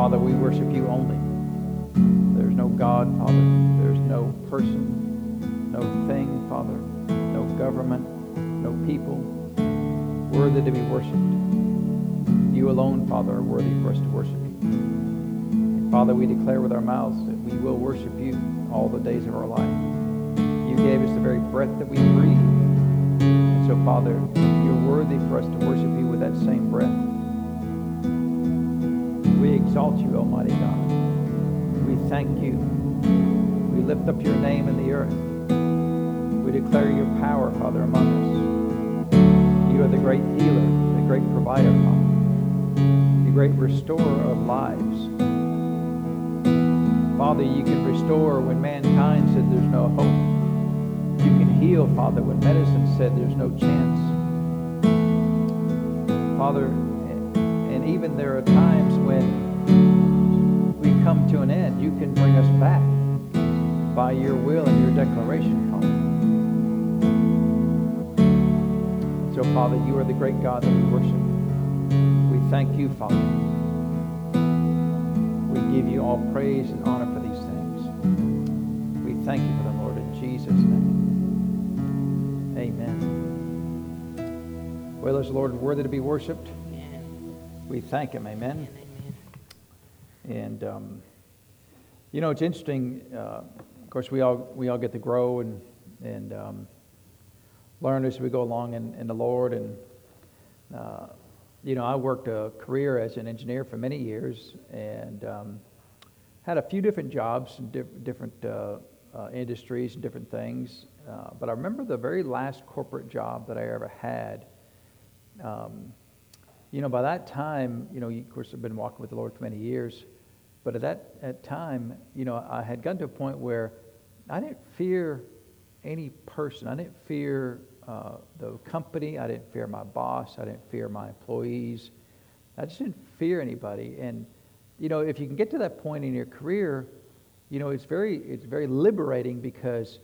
Father, we worship you only. There's no God, Father. There's no person, no thing, Father, no government, no people worthy to be worshiped. You alone, Father, are worthy for us to worship you. And Father, we declare with our mouths that we will worship you all the days of our life. You gave us the very breath that we breathe. And so, Father, you're worthy for us to worship you with that same breath. Exalt you, Almighty God. We thank you. We lift up your name in the earth. We declare your power, Father, among us. You are the great healer, the great provider, Father, the great restorer of lives. Father, you can restore when mankind said there's no hope. You can heal, Father, when medicine said there's no chance. Father, and even there are times when we come to an end, you can bring us back by your will and your declaration, Father. So, Father, you are the great God that we worship. We thank you, Father. We give you all praise and honor for these things. We thank you for them, Lord, in Jesus' name. Amen. Well, is the Lord worthy to be worshiped? We thank him. Amen. And um, you know, it's interesting. Uh, of course, we all we all get to grow and and um, learn as we go along in, in the Lord. And uh, you know, I worked a career as an engineer for many years and um, had a few different jobs diff- different uh, uh, industries and different things. Uh, but I remember the very last corporate job that I ever had. Um, you know, by that time, you know, of course, I've been walking with the Lord for many years, but at that at time, you know, I had gotten to a point where I didn't fear any person. I didn't fear uh, the company. I didn't fear my boss. I didn't fear my employees. I just didn't fear anybody. And you know, if you can get to that point in your career, you know, it's very it's very liberating because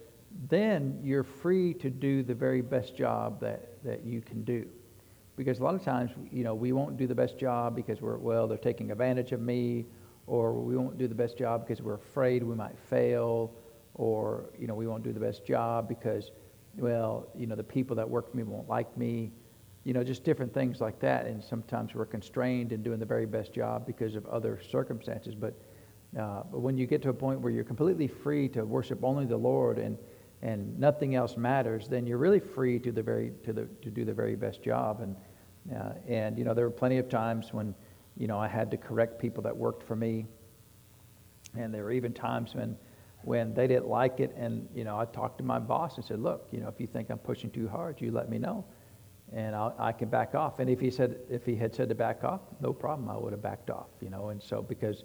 then you're free to do the very best job that, that you can do because a lot of times you know we won't do the best job because we're well they're taking advantage of me or we won't do the best job because we're afraid we might fail or you know we won't do the best job because well you know the people that work for me won't like me. You know just different things like that. And sometimes we're constrained in doing the very best job because of other circumstances. But uh, but when you get to a point where you're completely free to worship only the lord and and nothing else matters, then you're really free to the very to the to do the very best job. And uh, and you know there were plenty of times when you know I had to correct people that worked for me, and there were even times when when they didn't like it, and you know I talked to my boss and said, look, you know if you think I'm pushing too hard, you let me know, and I'll, I can back off. And if he said if he had said to back off, no problem, I would have backed off. You know, and so because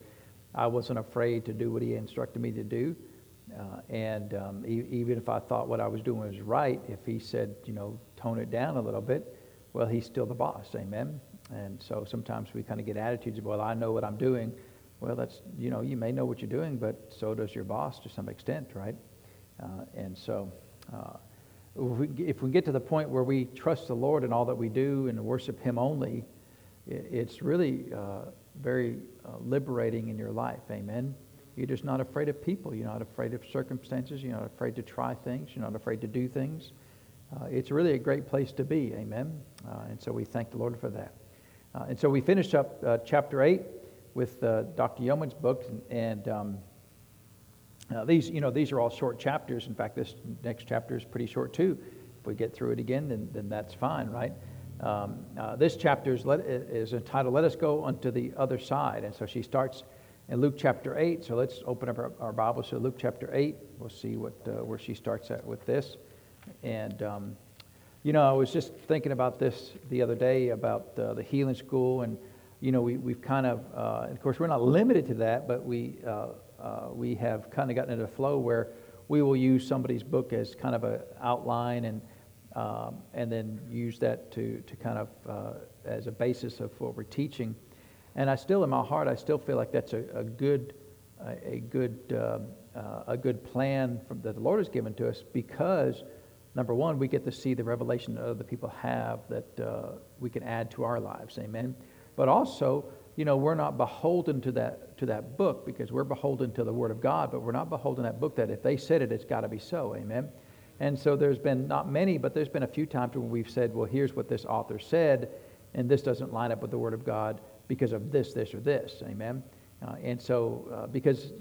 I wasn't afraid to do what he instructed me to do. Uh, and um, e- even if I thought what I was doing was right, if he said, you know, tone it down a little bit, well, he's still the boss. Amen. And so sometimes we kind of get attitudes of, well, I know what I'm doing. Well, that's, you know, you may know what you're doing, but so does your boss to some extent, right? Uh, and so uh, if, we, get to the point where we trust the Lord in all that we do and worship Him only, it's really uh, very uh, liberating in your life. Amen. You're just not afraid of people. You're not afraid of circumstances. You're not afraid to try things. You're not afraid to do things. Uh, it's really a great place to be. Amen. Uh, and so we thank the Lord for that. Uh, and so we finished up uh, chapter 8 with uh, Dr. Yeomans' book. And, and um, uh, these, you know, these are all short chapters. In fact, this next chapter is pretty short too. If we get through it again, then, then that's fine, right? Um, this chapter is, let, is entitled, Let Us Go Unto the Other Side. And so she starts in Luke chapter 8. So let's open up our, our to Luke chapter 8. We'll see what, uh, where she starts at with this. And, um, you know, I was just thinking about this the other day about uh, the healing school. And, you know, we, we've kind of, uh, of course, we're not limited to that, but we, uh, uh, we have kind of gotten into a flow where we will use somebody's book as kind of an outline and, um, and then use that to, to kind of uh, as a basis of what we're teaching. And I still, in my heart, I still feel like that's a, a good, a, a good, uh, uh, a good plan from, that the Lord has given to us because, number one, we get to see the revelation that other people have that uh, we can add to our lives. Amen. But also, you know, we're not beholden to that, to that book because we're beholden to the Word of God, but we're not beholden to that book that if they said it, it's got to be so. Amen. And so there's been not many, but there's been a few times when we've said, well, here's what this author said, and this doesn't line up with the Word of God because of this, this, or this. Amen. Uh, and so, uh, because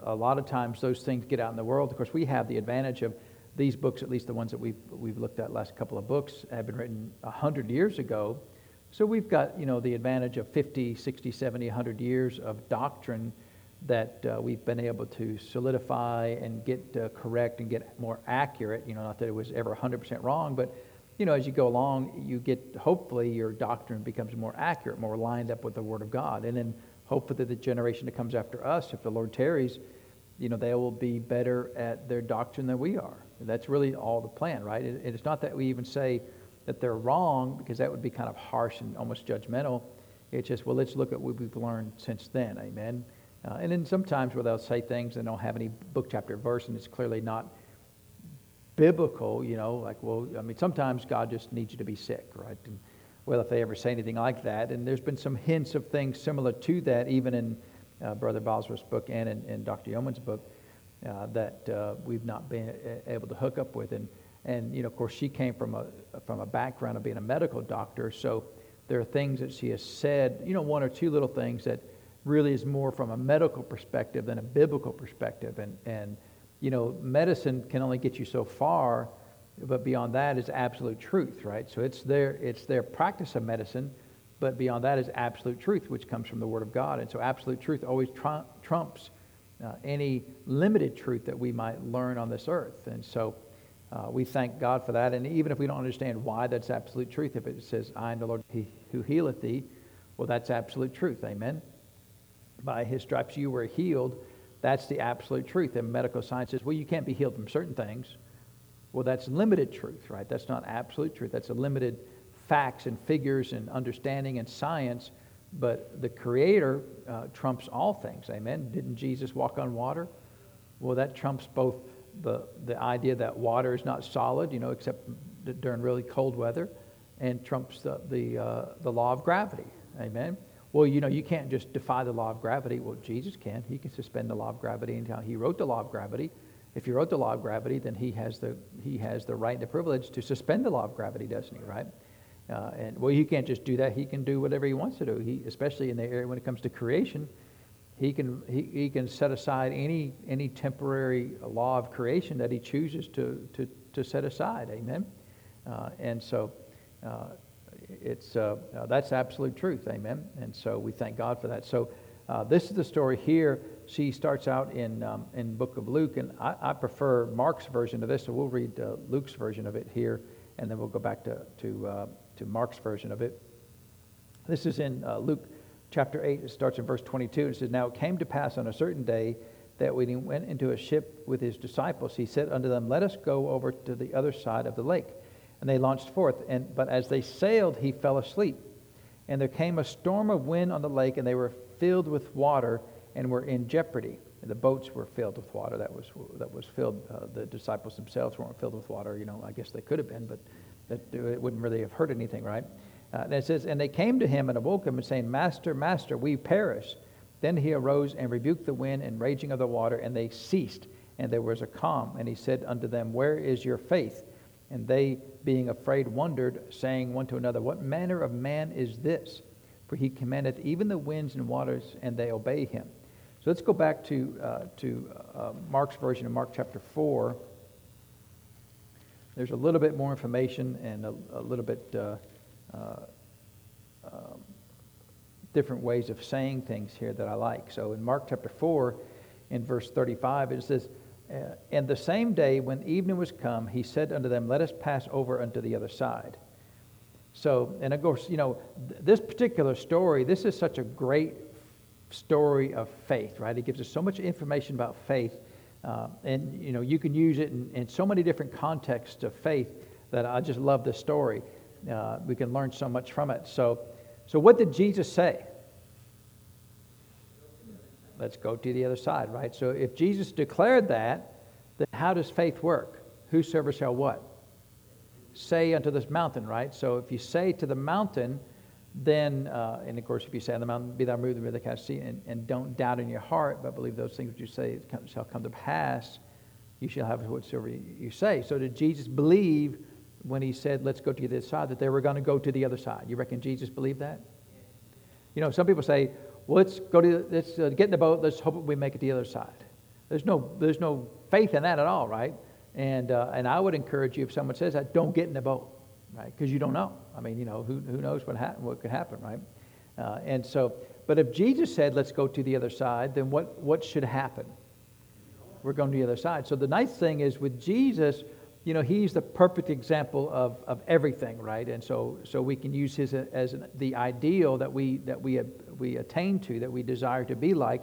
a lot of times those things get out in the world, of course, we have the advantage of these books, at least the ones that we've, we've looked at last couple of books, have been written 100 years ago. So we've got, you know, the advantage of 50, 60, 70, 100 years of doctrine that uh, we've been able to solidify and get uh, correct and get more accurate. You know, not that it was ever 100% wrong, but, you know, as you go along, you get, hopefully, your doctrine becomes more accurate, more lined up with the Word of God. And then hopefully the generation that comes after us, if the Lord tarries, you know, they will be better at their doctrine than we are. That's really all the plan, right? It, it's not that we even say that they're wrong, because that would be kind of harsh and almost judgmental. It's just, well, let's look at what we've learned since then. Amen. Uh, and then sometimes where they'll say things and don't have any book, chapter, verse, and it's clearly not biblical, you know, like, well, I mean, sometimes God just needs you to be sick, right? And, well, if they ever say anything like that. And there's been some hints of things similar to that, even in uh, Brother Bosworth's book and in, in Dr. Yeomans' book, uh, that uh, we've not been able to hook up with. And, and, you know, of course, she came from a, from a background of being a medical doctor, so there are things that she has said, you know, one or two little things that really is more from a medical perspective than a biblical perspective. And, and you know, medicine can only get you so far, but beyond that is absolute truth, right? So it's their, it's their practice of medicine, but beyond that is absolute truth, which comes from the Word of God. And so absolute truth always trump, trumps uh, any limited truth that we might learn on this earth. And so uh, we thank God for that. And even if we don't understand why that's absolute truth, if it says, I am the Lord who healeth thee, well, that's absolute truth. Amen. By his stripes you were healed. That's the absolute truth. And medical science says, well, you can't be healed from certain things. Well, that's limited truth, right? That's not absolute truth. That's a limited facts and figures and understanding and science. But the Creator uh, trumps all things. Amen. Didn't Jesus walk on water? Well, that trumps both the, the idea that water is not solid, you know, except during really cold weather, and trumps the, the, uh, the law of gravity. Amen. Well, you know, you can't just defy the law of gravity. Well, Jesus can. He can suspend the law of gravity anytime. He wrote the law of gravity. If he wrote the law of gravity, then he has the, he has the right and the privilege to suspend the law of gravity, doesn't he, right? Uh, and well, he can't just do that. He can do whatever he wants to do. He, especially in the area when it comes to creation, he can, he, he can set aside any, any temporary law of creation that he chooses to, to, to set aside. Amen? Uh, and so uh, it's, uh, uh, that's absolute truth. Amen? And so we thank God for that. So uh, this is the story here. She starts out in, um, in book of Luke, and I, I, prefer Mark's version of this, so we'll read Luke's version of it here, and then we'll go back to, to, to Mark's version of it. This is in Luke chapter 8, it starts in verse 22. It says, Now it came to pass on a certain day that when he went into a ship with his disciples, he said unto them, Let us go over to the other side of the lake. And they launched forth. And, but as they sailed, he fell asleep. And there came a storm of wind on the lake, and they were filled with water and were in jeopardy. The boats were filled with water. That was, that was filled. Uh, the disciples themselves weren't filled with water. You know, I guess they could have been, but that, it wouldn't really have hurt anything, right? Uh, and it says, And they came to him and awoke him and saying, Master, Master, we perish. Then he arose and rebuked the wind and raging of the water, and they ceased, and there was a calm. And he said unto them, Where is your faith? And they, being afraid, wondered, saying one to another, What manner of man is this? For he commandeth even the winds and waters, and they obey him. So let's go back to, uh, to uh, Mark's version of Mark chapter 4. There's a little bit more information and a, a little bit. Uh, uh, um, different ways of saying things here that I like. So in Mark chapter 4, in verse 35, it says, uh, And the same day when evening was come, he said unto them, Let us pass over unto the other side. So, and of course, you know, th- this particular story, this is such a great story of faith, right? It gives us so much information about faith. Uh, and, you know, you can use it in, in so many different contexts of faith that I just love this story uh, we can learn so much from it. So, so what did Jesus say? Let's go to the other side, right? So if Jesus declared that, then how does faith work? Whosoever shall what? Say unto this mountain, right? So if you say to the mountain, then, uh, and of course, if you say on the mountain, be thou moved and be thou cast sea, and, and don't doubt in your heart, but believe those things which you say shall come to pass, you shall have whatsoever you say. So did Jesus believe when he said, let's go to the other side, that they were going to go to the other side? You reckon Jesus believed that? You know, some people say, well, let's go to, let's uh, get in the boat, let's hope we make it to the other side. There's no, there's no faith in that at all, right? And, uh, and I would encourage you, if someone says that, don't get in the boat right? Because you don't know. I mean, you know, who, who knows what, ha- what could happen, right? Uh, and so, but if Jesus said, let's go to the other side, then what, what should happen? We're going to the other side. So the nice thing is with Jesus, you know, he's the perfect example of, of everything, right? And so, so we can use his as an, the ideal that we, that we, we attain to, that we desire to be like,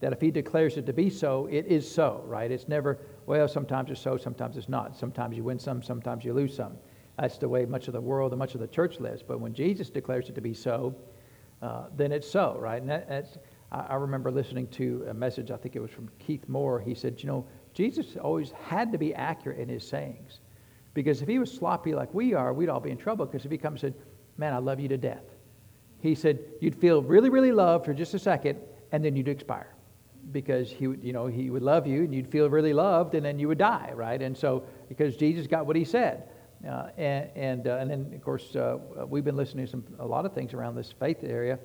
that if he declares it to be so, it is so, right? It's never, well, sometimes it's so, sometimes it's not. Sometimes you win some, sometimes you lose some. That's the way much of the world and much of the church lives. But when Jesus declares it to be so, uh, then it's so, right? And that, that's, I, I remember listening to a message, I think it was from Keith Moore. He said, you know, Jesus always had to be accurate in his sayings. Because if he was sloppy like we are, we'd all be in trouble. Because if he comes and said, man, I love you to death. He said, you'd feel really, really loved for just a second, and then you'd expire. Because he would, you know, he would love you, and you'd feel really loved, and then you would die, right? And so, because Jesus got what he said. Uh, and and, uh, and then, of course, uh, we've been listening to some, a lot of things around this faith area.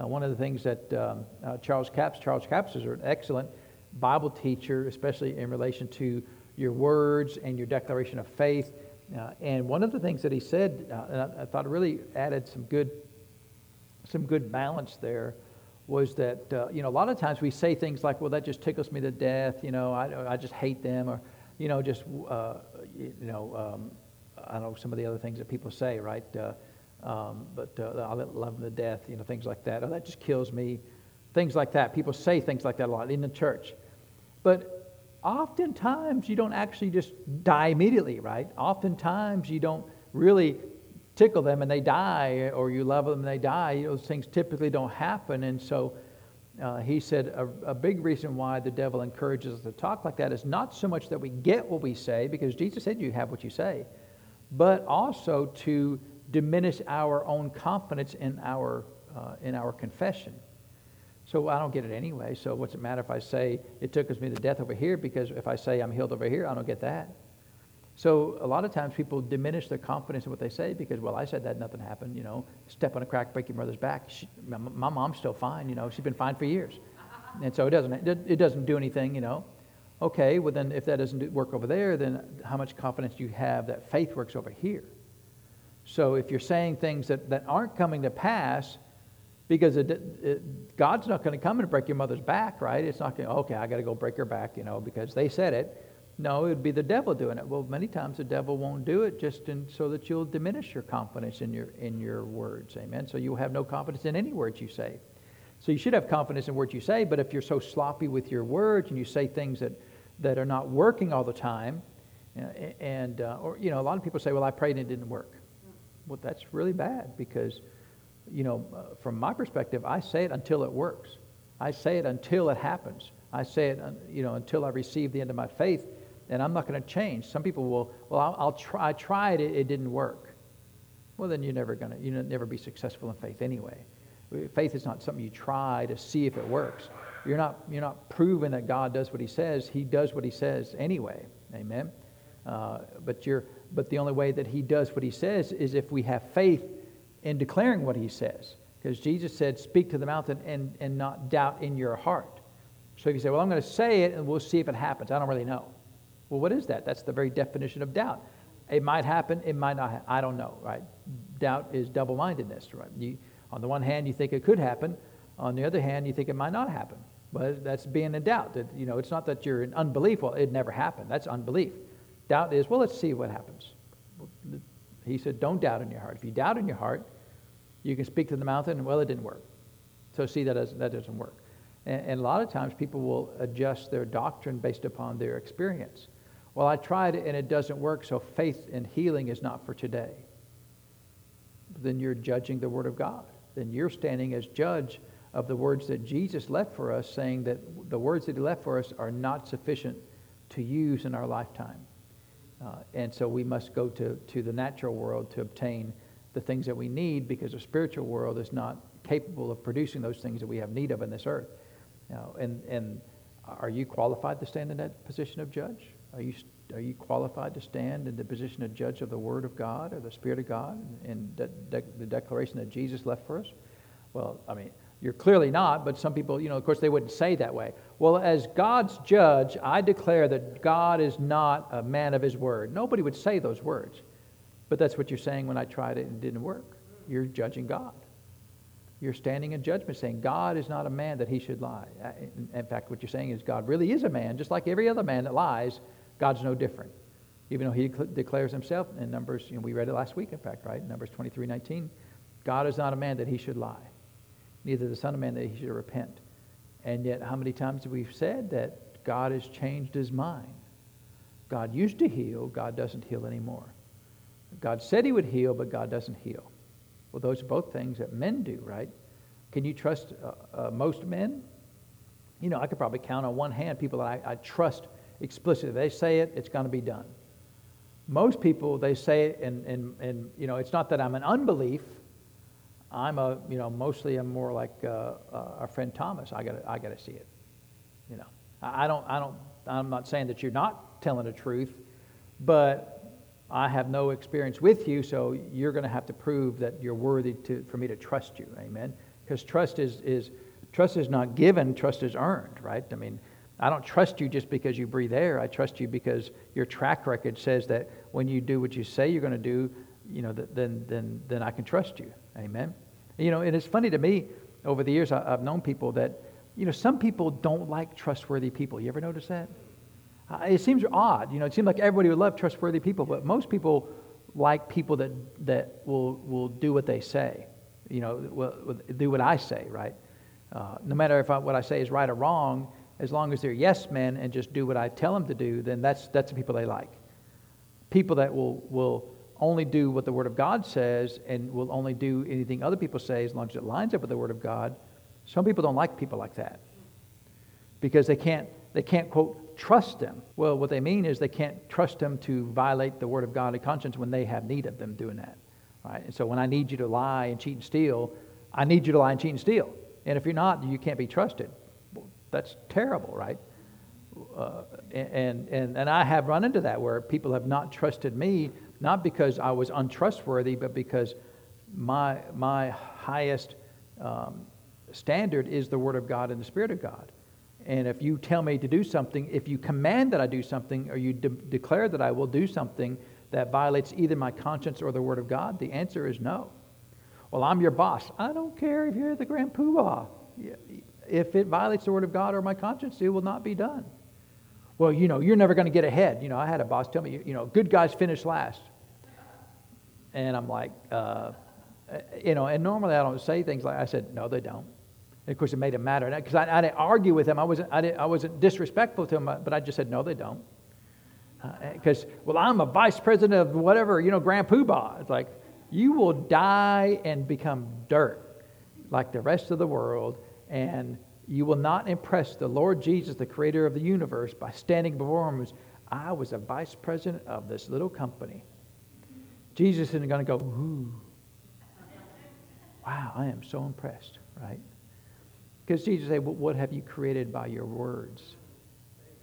Uh, one of the things that um, uh, Charles Capps, Charles Capps is an excellent Bible teacher, especially in relation to your words and your declaration of faith. Uh, and one of the things that he said, and I, I, thought really added some good, some good balance there, was that you know a lot of times we say things like, "Well, that just tickles me to death," you know, I, I just hate them, or you know, just you know. Um, I know some of the other things that people say, right? Uh, um, but uh, I love them to death, you know, things like that. Oh, that just kills me. Things like that. People say things like that a lot in the church. But oftentimes you don't actually just die immediately, right? Oftentimes you don't really tickle them and they die, or you love them and they die. Those things typically don't happen. And so uh, he said a, a, big reason why the devil encourages us to talk like that is not so much that we get what we say, because Jesus said you have what you say but also to diminish our own confidence in our, uh, in our confession. So I don't get it anyway. So what's it matter if I say it took us me to death over here? Because if I say I'm healed over here, I don't get that. So a lot of times people diminish their confidence in what they say because, well, I said that, nothing happened. You know, step on a crack, break your mother's back. She, my, my, mom's still fine. You know, she's been fine for years, and so it doesn't it doesn't do anything. You know, Okay, well, then if that doesn't work over there, then how much confidence do you have that faith works over here? So if you're saying things that, that aren't coming to pass, because it, it, God's not going to come and break your mother's back, right? It's not going, okay, I got to go break her back, you know, because they said it. No, it would be the devil doing it. Well, many times the devil won't do it just in, so that you'll diminish your confidence in your, in your words. Amen. So you'll have no confidence in any words you say. So you should have confidence in words you say, but if you're so sloppy with your words and you say things that that are not working all the time. And, uh, or, you know, a lot of people say, well, I prayed and it didn't work. Well, that's really bad because, you know, uh, from my perspective, I say it until it works. I say it until it happens. I say it, you know, until I receive the end of my faith, and I'm not going to change. Some people will, well, I'll, I'll try. I tried it; it didn't work. Well, then you're never going to, you never be successful in faith anyway. Faith is not something you try to see if it works. You're not, you're not proving that God does what he says. He does what he says anyway. Amen. Uh, but, you're, but the only way that he does what he says is if we have faith in declaring what he says. Because Jesus said, Speak to the mountain and, and not doubt in your heart. So if you say, Well, I'm going to say it and we'll see if it happens, I don't really know. Well, what is that? That's the very definition of doubt. It might happen, it might not. Ha- I don't know, right? Doubt is double mindedness, right? You, on the one hand, you think it could happen. On the other hand, you think it might not happen. But that's being in doubt. That, you know, it's not that you're in unbelief. Well, it never happened. That's unbelief. Doubt is, well, let's see what happens. He said, don't doubt in your heart. If you doubt in your heart, you can speak to the mountain, and well, it didn't work. So see, that doesn't, that doesn't work. And, and a lot of times people will adjust their doctrine based upon their experience. Well, I tried it and it doesn't work, so faith and healing is not for today. Then you're judging the Word of God. Then you're standing as judge of the words that Jesus left for us, saying that the words that he left for us are not sufficient to use in our lifetime. Uh, and so we must go to, to the natural world to obtain the things that we need because the spiritual world is not capable of producing those things that we have need of in this earth. Know, and, and are you qualified to stand in that position of judge? Are you, are you qualified to stand in the position of judge of the Word of God or the Spirit of God and de- de- the declaration that Jesus left for us? Well, I mean, you're clearly not, but some people, you know, of course, they wouldn't say that way. Well, as God's judge, I declare that God is not a man of his word. Nobody would say those words. But that's what you're saying when I tried it and it didn't work. You're judging God. You're standing in judgment saying God is not a man that he should lie. In fact, what you're saying is God really is a man, just like every other man that lies. God's no different. Even though he declares himself in Numbers, you know, we read it last week, in fact, right? Numbers 23 19. God is not a man that he should lie neither the Son of Man that he should repent. And yet, how many times have we said that God has changed his mind? God used to heal, God doesn't heal anymore. God said he would heal, but God doesn't heal. Well, those are both things that men do, right? Can you trust uh, uh, most men? You know, I could probably count on one hand people that I, I trust explicitly. They say it, it's going to be done. Most people, they say it, and, and, and, you know, it's not that I'm an unbelief, I'm a, you know, mostly I'm more like uh, uh, our friend Thomas. I got I got to see it. You know, I, I don't, I don't, I'm not saying that you're not telling the truth, but I have no experience with you, so you're going to have to prove that you're worthy to, for me to trust you. Amen. Because trust is, is, trust is not given, trust is earned, right? I mean, I don't trust you just because you breathe air. I trust you because your track record says that when you do what you say you're going to do, you know, then, then, then I can trust you. Amen. You know, and it's funny to me over the years, I've known people that, you know, some people don't like trustworthy people. You ever notice that? Uh, it seems odd. You know, it seems like everybody would love trustworthy people, but most people like people that, that will, will do what they say. You know, will, do what I say, right? Uh, no matter if I, what I say is right or wrong, as long as they're yes men and just do what I tell them to do, then that's, that's the people they like. People that will, will only do what the Word of God says and will only do anything other people say as long as it lines up with the Word of God. Some people don't like people like that because they can't, they can't quote, trust them. Well, what they mean is they can't trust them to violate the Word of God and conscience when they have need of them doing that. Right? And so when I need you to lie and cheat and steal, I need you to lie and cheat and steal. And if you're not, you can't be trusted. That's terrible, right? Uh, and, and, and I have run into that where people have not trusted me not because I was untrustworthy, but because my, my highest um, standard is the Word of God and the Spirit of God. And if you tell me to do something, if you command that I do something, or you de- declare that I will do something that violates either my conscience or the Word of God, the answer is no. Well, I'm your boss. I don't care if you're the grand poobah. If it violates the Word of God or my conscience, it will not be done. Well, you know, you're never going to get ahead. You know, I had a boss tell me, you know, good guys finish last. And I'm like, uh, you know, and normally I don't say things like, I said, no, they don't. And of course, it made it matter. Because I, I, didn't argue with him. I wasn't, I, didn't, I wasn't disrespectful to him, but I just said, no, they don't. Because, uh, well, I'm a vice president of whatever, you know, Grand Poobah. It's like, you will die and become dirt like the rest of the world, and you will not impress the Lord Jesus, the creator of the universe, by standing before him as, I was a vice president of this little company. Jesus isn't going to go, ooh, wow, I am so impressed, right? Because Jesus said, well, what have you created by your words?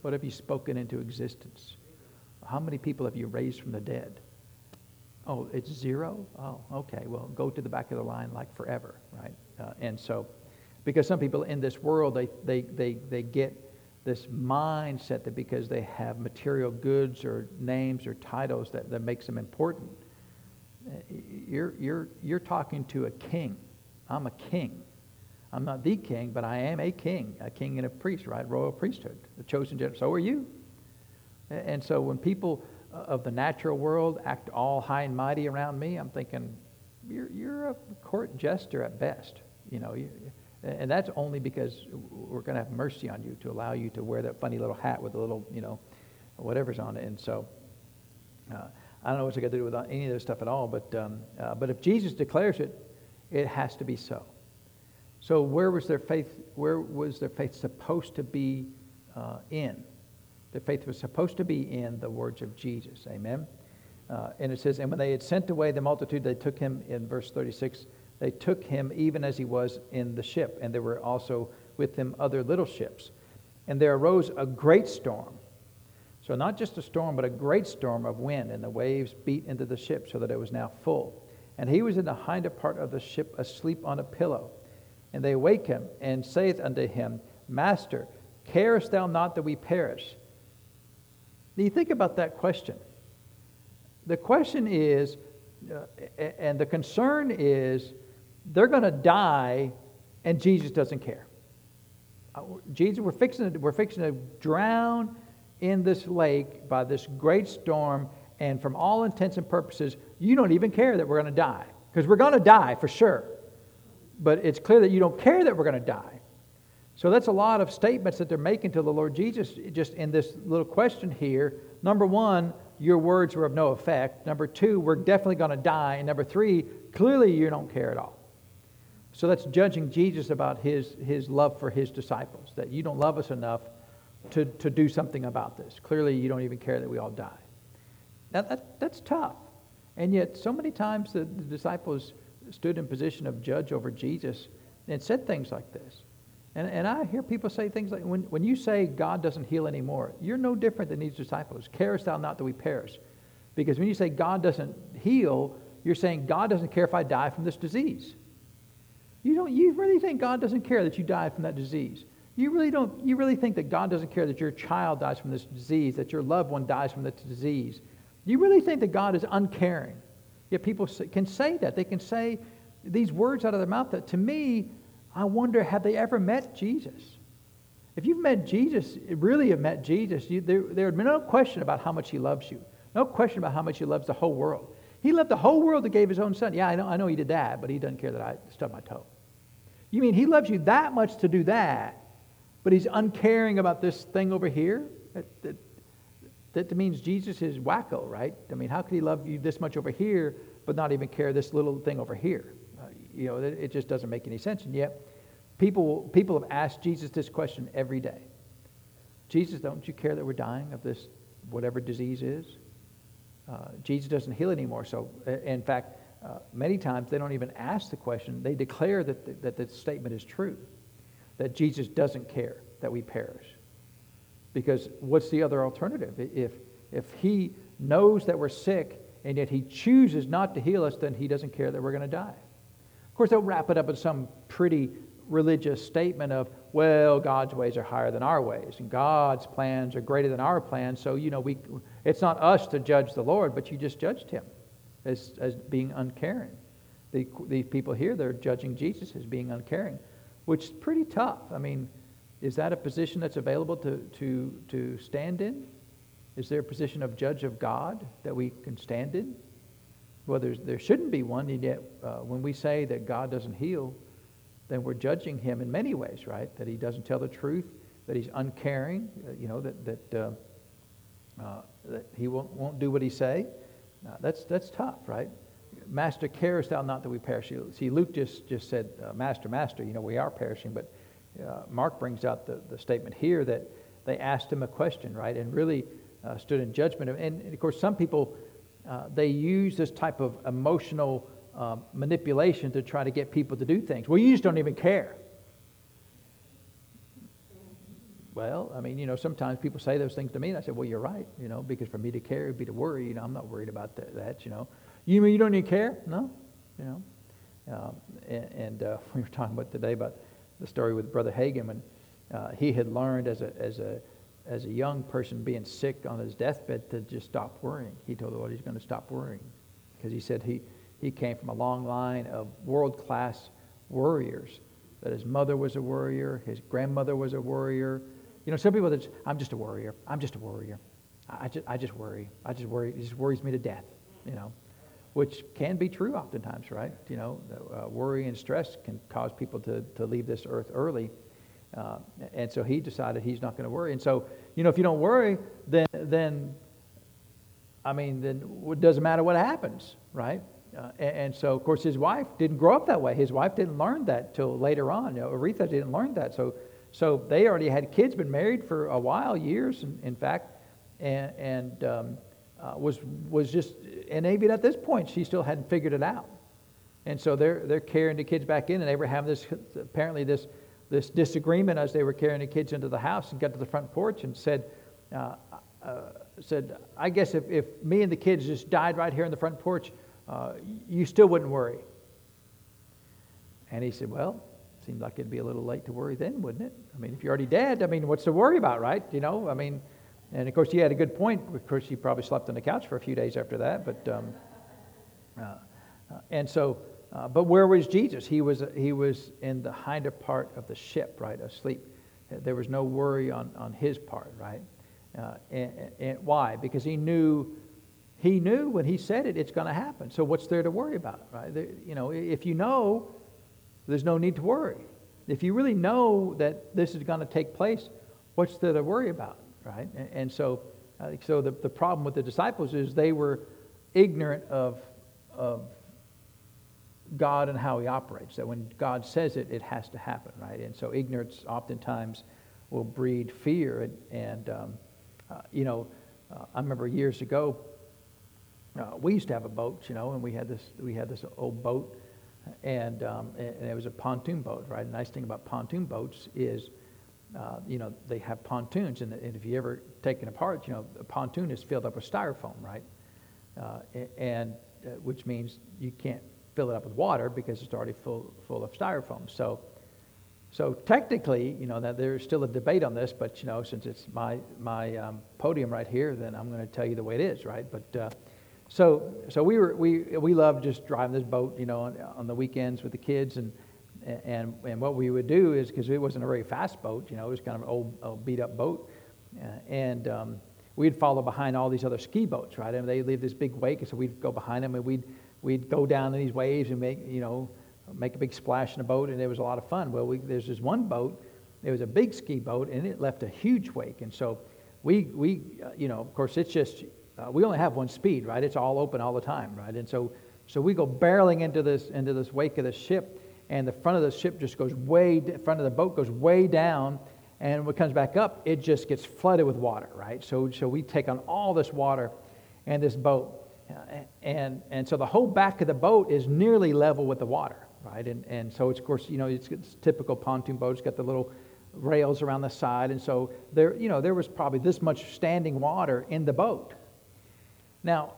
What have you spoken into existence? How many people have you raised from the dead? Oh, it's zero? Oh, okay. Well, go to the back of the line like forever, right? Uh, and so, because some people in this world, they, they, they, they get this mindset that because they have material goods or names or titles that, that makes them important you're, you're, you're talking to a king. I'm a king. I'm not the king, but I am a king, a king and a priest, right? Royal priesthood, the chosen generation. So are you. And so when people of the natural world act all high and mighty around me, I'm thinking, you're, you're a court jester at best. You know, and that's only because we're going to have mercy on you to allow you to wear that funny little hat with the little, you know, whatever's on it. And so, uh, I don't know what's it got to do with any of this stuff at all, but, um, uh, but if Jesus declares it, it has to be so. So where was their faith, where was their faith supposed to be uh, in? Their faith was supposed to be in the words of Jesus. Amen? Uh, and it says, And when they had sent away the multitude, they took him, in verse 36, they took him even as he was in the ship. And there were also with him other little ships. And there arose a great storm. So, not just a storm, but a great storm of wind, and the waves beat into the ship so that it was now full. And he was in the hinder part of the ship asleep on a pillow. And they wake him, and saith unto him, Master, carest thou not that we perish? Do you think about that question? The question is, uh, and the concern is, they're going to die, and Jesus doesn't care. Uh, Jesus, we're fixing, to, we're fixing to drown in this lake by this great storm, and from all intents and purposes, you don't even care that we're going to die. Because we're going to die for sure. But it's clear that you don't care that we're going to die. So that's a lot of statements that they're making to the Lord Jesus just in this little question here. Number one, your words were of no effect. Number two, we're definitely going to die. And number three, clearly you don't care at all. So that's judging Jesus about his, his love for his disciples, that you don't love us enough to, to do something about this. Clearly you don't even care that we all die. Now that, that's tough. And yet, so many times the, the disciples stood in position of judge over Jesus and said things like this. And, and I hear people say things like, when, when you say God doesn't heal anymore, you're no different than these disciples. Carest thou not that we perish? Because when you say God doesn't heal, you're saying God doesn't care if I die from this disease. You, don't, you really think God doesn't care that you die from that disease. You really don't, you really think that God doesn't care that your child dies from this disease, that your loved one dies from this disease. You really think that God is uncaring. Yet people can say that. They can say these words out of their mouth that to me I wonder, have they ever met Jesus? If you've met Jesus, really have met Jesus, you, there, there would be no question about how much he loves you. No question about how much he loves the whole world. He loved the whole world that gave his own son. Yeah, I know, I know he did that, but he doesn't care that I stubbed my toe. You mean he loves you that much to do that, but he's uncaring about this thing over here? That, that, that means Jesus is wacko, right? I mean, how could he love you this much over here, but not even care this little thing over here? you know, it just doesn't make any sense. And yet, people, people have asked Jesus this question every day Jesus, don't you care that we're dying of this, whatever disease is? Uh, Jesus doesn't heal anymore. So, in fact, uh, many times they don't even ask the question. They declare that the, that the statement is true, that Jesus doesn't care that we perish. Because what's the other alternative? If, if he knows that we're sick and yet he chooses not to heal us, then he doesn't care that we're going to die Of course, they'll wrap it up in some pretty religious statement of, well, God's ways are higher than our ways, and God's plans are greater than our plans. So, you know, we, it's not us to judge the Lord, but you just judged him as, as being uncaring. The, these people here, they're judging Jesus as being uncaring, which is pretty tough. I mean, is that a position that's available to, to, to stand in? Is there a position of judge of God that we can stand in? Well, there shouldn't be one, and yet uh, when we say that God doesn't heal, then we're judging him in many ways, right? That he doesn't tell the truth, that he's uncaring, uh, you know, that, that, uh, uh that he won't, won't do what he say. That's, that's tough, right? Master, carest thou not that we perish? See, Luke just, just said, uh, Master, Master, you know, we are perishing, but Mark brings out the, the statement here that they asked him a question, right? And really stood in judgment. And, and of course, some people uh, they use this type of emotional uh, manipulation to try to get people to do things. Well, you just don't even care. Well, I mean, you know, sometimes people say those things to me, and I say, well, you're right, you know, because for me to care would be to worry. You know, I'm not worried about that you know. You mean you don't even care? No, you know. Um, and, uh, we were talking about today about the story with Brother Hagin, and uh, he had learned as a, as a as a young person being sick on his deathbed to just stop worrying. He told the Lord he's going to stop worrying because he said he, he came from a long line of world class warriors. That his mother was a warrior, his grandmother was a warrior. You know, some people that I'm just a worrier. I'm just a warrior. I just, I just worry. I just worry. It just worries me to death. You know, which can be true oftentimes, right? You know, uh, worry and stress can cause people to, to leave this earth early. Uh, and so he decided he's not going to worry. And so, you know, if you don't worry, then, then I mean, then it doesn't matter what happens, right? Uh, and, and, so, of course, his wife didn't grow up that way. His wife didn't learn that till later on. You know, Oretha didn't learn that. So, so they already had kids, been married for a while, years, in, in fact. And, and um, uh, was, was just, and even at this point, she still hadn't figured it out. And so they're, they're carrying the kids back in, and they were having this, apparently, this, this disagreement as they were carrying the kids into the house and got to the front porch and said, uh, uh, said I guess if, if me and the kids just died right here in the front porch, uh, you still wouldn't worry. And he said, Well, seems like it'd be a little late to worry then, wouldn't it? I mean, if you're already dead, I mean, what's to worry about, right? You know, I mean, and of course, he had a good point. Of course, he probably slept on the couch for a few days after that. But, um, uh, uh, and so, uh, but where was Jesus? He was, he was in the hinder part of the ship, right, asleep. There was no worry on, on his part, right? Uh, and, and why? Because he knew he knew when he said it, it's going to happen. So what's there to worry about, right? You know, if you know, there's no need to worry. If you really know that this is going to take place, what's there to worry about, right? And, and so, uh, so the, the problem with the disciples is they were ignorant of, of God and how He operates. That when God says it, it has to happen, right? And so ignorance oftentimes will breed fear. And, and um, uh, you know, uh, I remember years ago, uh, we used to have a boat, you know, and we had this we had this old boat, and um, and it was a pontoon boat, right? The nice thing about pontoon boats is, uh, you know, they have pontoons, and, and if you ever take it apart, you know, a pontoon is filled up with styrofoam, right? Uh, and uh, which means you can't fill it up with water because it's already full full of styrofoam. So. So technically, you know, that there's still a debate on this, but you know, since it's my my um, podium right here, then I'm going to tell you the way it is, right? But uh, so, so we were we we loved just driving this boat, you know, on, on the weekends with the kids, and and and what we would do is because it wasn't a very fast boat, you know, it was kind of an old, old beat up boat, uh, and um, we'd follow behind all these other ski boats, right? And they leave this big wake, so we'd go behind them, and we'd we'd go down in these waves and make you know make a big splash in the boat, and it was a lot of fun. Well, we, there's this one boat, it was a big ski boat, and it left a huge wake, and so we we uh, you know, of course, it's just uh, we only have one speed, right? It's all open all the time, right? And so, so we go barreling into this into this wake of the ship, and the front of the ship just goes way, front of the boat goes way down, and when it comes back up, it just gets flooded with water, right? So, so we take on all this water, and this boat, uh, and and so the whole back of the boat is nearly level with the water, right? And and so it's of course you know it's, it's typical pontoon boat. It's got the little rails around the side, and so there you know there was probably this much standing water in the boat now,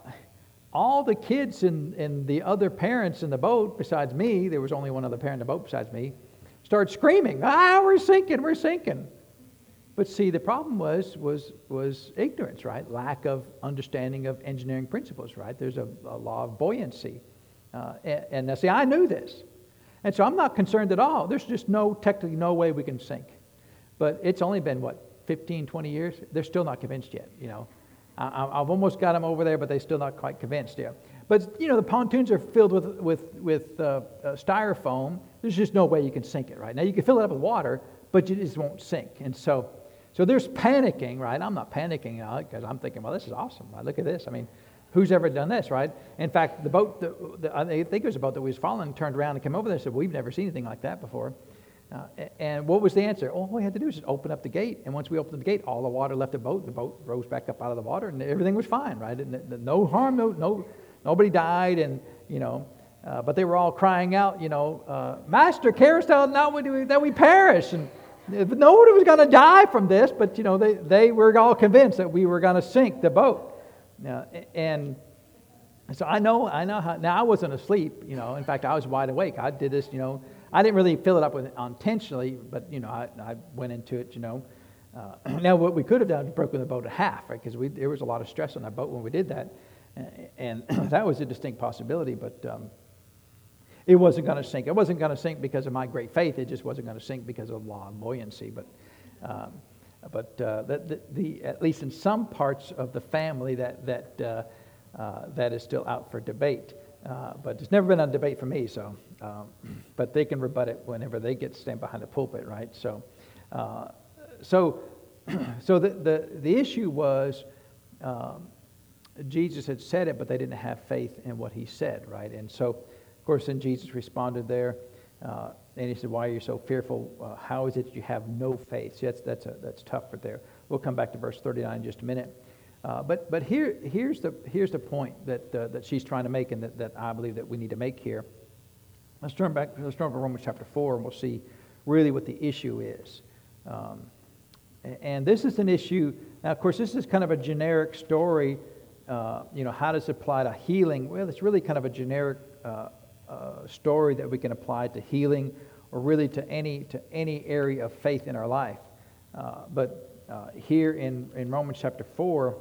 all the kids and, and the other parents in the boat, besides me, there was only one other parent in the boat besides me, started screaming, ah, we're sinking, we're sinking. But see, the problem was, was, was ignorance, right? Lack of understanding of engineering principles, right? There's a, a law of buoyancy. Uh, and, and see, I knew this. And so I'm not concerned at all. There's just no, technically, no way we can sink. But it's only been, what, 15, 20 years? They're still not convinced yet, you know. I, have almost got them over there, but they're still not quite convinced yet. But, you know, the pontoons are filled with, with, with uh, uh, styrofoam. There's just no way you can sink it, right? Now, you can fill it up with water, but you just won't sink. And so, so there's panicking, right? I'm not panicking because I'm thinking, well, this is awesome. Right? Look at this. I mean, who's ever done this, right? In fact, the boat, the, the, I think it was a boat that was following, turned around and came over there and said, we've never seen anything like that before. Uh, and what was the answer? All we had to do was just open up the gate. And once we opened the gate, all the water left the boat. The boat rose back up out of the water, and everything was fine, right? And no harm, no, no, nobody died, and you know. Uh, but they were all crying out, you know, uh, Master, carest thou not that we perish? And nobody was going to die from this, but you know, they, they were all convinced that we were going to sink the boat. Uh, and so I know, I know how. Now I wasn't asleep, you know. In fact, I was wide awake. I did this, you know I didn't really fill it up with intentionally, but you know, I, I went into it, you know. Uh, now, what we could have done is broken the boat in half, right? Because there was a lot of stress on that boat when we did that, and, that was a distinct possibility. But um, it wasn't going to sink. It wasn't going to sink because of my great faith. It just wasn't going to sink because of law of buoyancy. But, um, but uh, the, the, the, at least in some parts of the family, that that uh, uh that is still out for debate. Uh, but it's never been a debate for me, so. Um, but they can rebut it whenever they get stand behind the pulpit, right? So, uh, so, so the, the, the issue was um, Jesus had said it, but they didn't have faith in what he said, right? And so, of course, then Jesus responded there, uh, and he said, "Why are you so fearful? Uh, how is it that you have no faith?" See, that's that's a, that's tough right there. We'll come back to verse 39 in just a minute. Uh, but but here, here's, the, here's the point that, uh, that she's trying to make and that, that I believe that we need to make here. Let's turn back, let's turn to Romans chapter 4 and we'll see really what the issue is. Um, and this is an issue, now of course this is kind of a generic story. Uh, you know, how does it apply to healing? Well, it's really kind of a generic uh, uh, story that we can apply to healing or really to any, to any area of faith in our life. Uh, but uh, here in, in Romans chapter 4,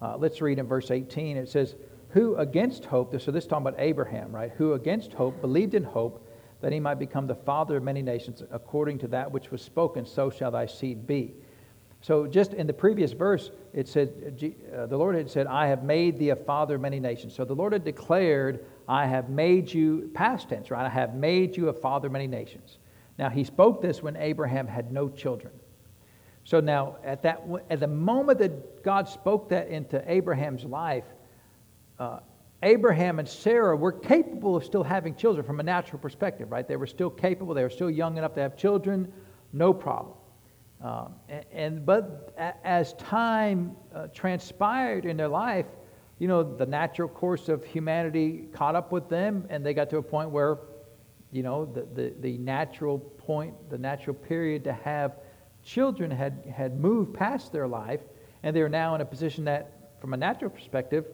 uh, let's read in verse 18. It says, Who against hope, so this is talking about Abraham, right? Who against hope believed in hope that he might become the father of many nations, according to that which was spoken, so shall thy seed be. So, just in the previous verse, it said, uh, the Lord had said, I have made thee a father of many nations. So, the Lord had declared, I have made you, past tense, right? I have made you a father of many nations. Now, he spoke this when Abraham had no children. So now, at, that, at the moment that God spoke that into Abraham's life, uh, Abraham and Sarah were capable of still having children from a natural perspective, right? They were still capable, they were still young enough to have children, no problem. Um, and, and, but as time uh, transpired in their life, you know, the natural course of humanity caught up with them, and they got to a point where, you know, the, the, the natural point, the natural period to have children had, had moved past their life, and they were now in a position that, from a natural perspective,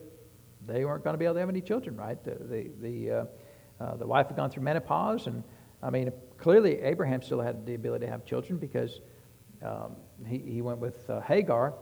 they weren't going to be able to have any children, right? The, the, the, uh, uh, the wife had gone through menopause, and I mean, clearly Abraham still had the ability to have children because um, he, he went with uh, Hagar.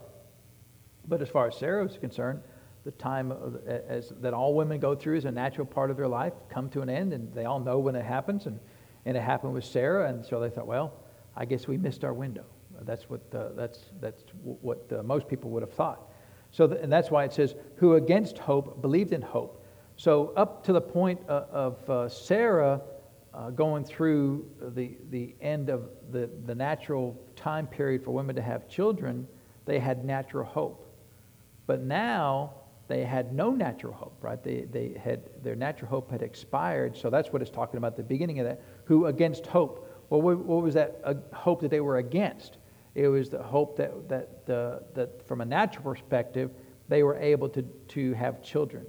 But as far as Sarah was concerned, the time of, as, that all women go through is a natural part of their life, come to an end, and they all know when it happens. And, and it happened with Sarah, and so they thought, well, I guess we missed our window. That's what, that's, that's what most people would have thought. So, and that's why it says, who against hope believed in hope. So, up to the point uh, of uh, Sarah uh, going through the, the end of the, the natural time period for women to have children, they had natural hope. But now they had no natural hope, right? They, they had, their natural hope had expired. So that's what it's talking about at the beginning of that. Who against hope? Well, what was that uh, hope that they were against? It was the hope that, that, uh, that from a natural perspective, they were able to, to have children.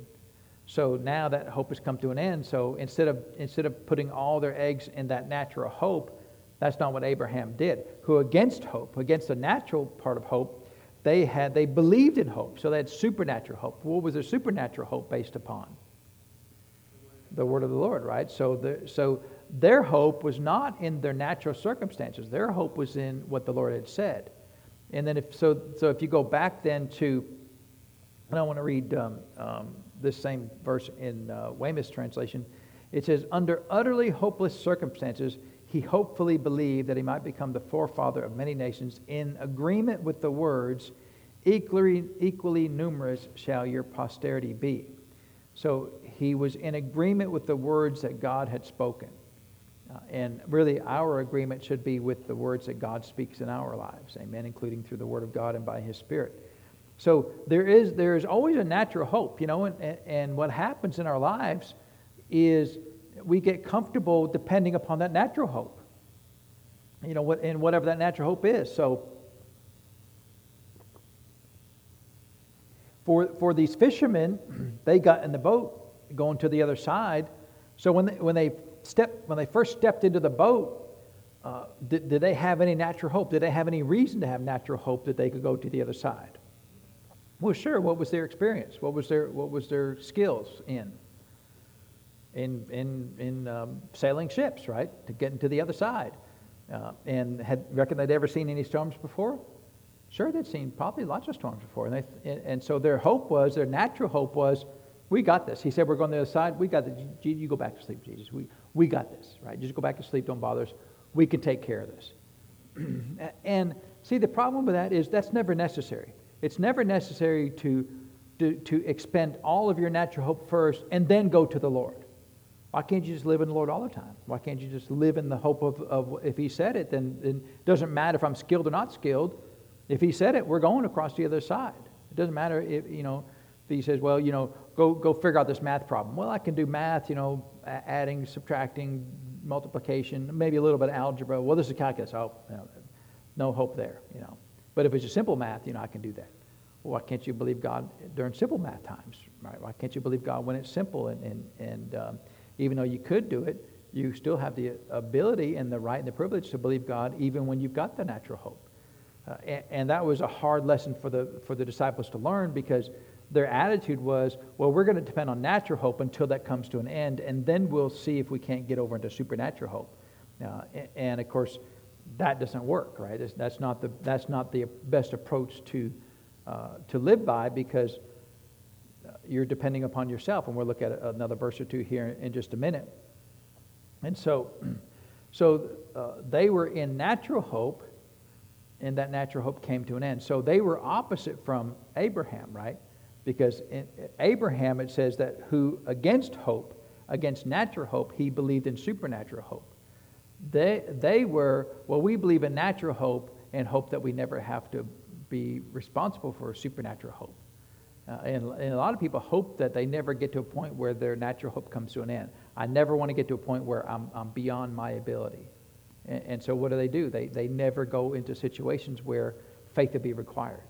So now that hope has come to an end. So instead of, instead of putting all their eggs in that natural hope, that's not what Abraham did. Who against hope, against the natural part of hope, they had they believed in hope. So they had supernatural hope. What was their supernatural hope based upon? The word of the Lord, right? So the, so their hope was not in their natural circumstances. Their hope was in what the Lord had said. And then if so, so if you go back then to, and I want to read um, um, this same verse in uh, Weymouth's translation. It says, "Under utterly hopeless circumstances, he hopefully believed that he might become the forefather of many nations in agreement with the words, equally, equally numerous shall your posterity be. So he was in agreement with the words that God had spoken. Uh, and really, our agreement should be with the words that God speaks in our lives, amen, including through the Word of God and by His Spirit. So there is, there is always a natural hope, you know, and, and what happens in our lives is we get comfortable depending upon that natural hope, you know, what, and whatever that natural hope is. So for, for these fishermen, they got in the boat going to the other side. So when they, when they stepped, when they first stepped into the boat, uh, did, did they have any natural hope? Did they have any reason to have natural hope that they could go to the other side? Well, sure. What was their experience? What was their, what was their skills in? In, in, in um, sailing ships, right? To get to the other side. Uh, and had reckon they'd ever seen any storms before? Sure, they'd seen probably lots of storms before. And, they, and so their hope was, their natural hope was, we got this. He said, We're going to the other side. We got this. You go back to sleep, Jesus. We, we got this, right? Just go back to sleep. Don't bother us. We can take care of this. and see, the problem with that is that's never necessary. It's never necessary to, to, to expend all of your natural hope first and then go to the Lord. Why can't you just live in the Lord all the time? Why can't you just live in the hope of, of if He said it, then, it doesn't matter if I'm skilled or not skilled. If He said it, we're going across the other side. It doesn't matter if, you know, if He says, well, you know, go, go figure out this math problem. Well, I can do math, you know, adding, subtracting, multiplication, maybe a little bit of algebra. Well, this is calculus. Oh, know, no hope there, you know. But if it's a simple math, you know, I can do that. well, why can't you believe God during simple math times, right? Why can't you believe God when it's simple? And, and, and um, even though you could do it, you still have the ability and the right and the privilege to believe God even when you've got the natural hope. Uh, and, and, that was a hard lesson for the, for the disciples to learn because their attitude was, well, we're going to depend on natural hope until that comes to an end, and then we'll see if we can't get over into supernatural hope. Uh, and, of course, that doesn't work, right? that's, not the, that's not the best approach to, uh, to live by because uh, you're depending upon yourself. And we'll look at another verse or two here in just a minute. And so, so uh, they were in natural hope, and that natural hope came to an end. So they were opposite from Abraham, right? Because in Abraham, it says that who against hope, against natural hope, he believed in supernatural hope. They, they were, well, we believe in natural hope and hope that we never have to be responsible for supernatural hope. Uh, and, and, a lot of people hope that they never get to a point where their natural hope comes to an end. I never want to get to a point where I'm, I'm beyond my ability. And, and so what do they do? They, they never go into situations where faith will be required.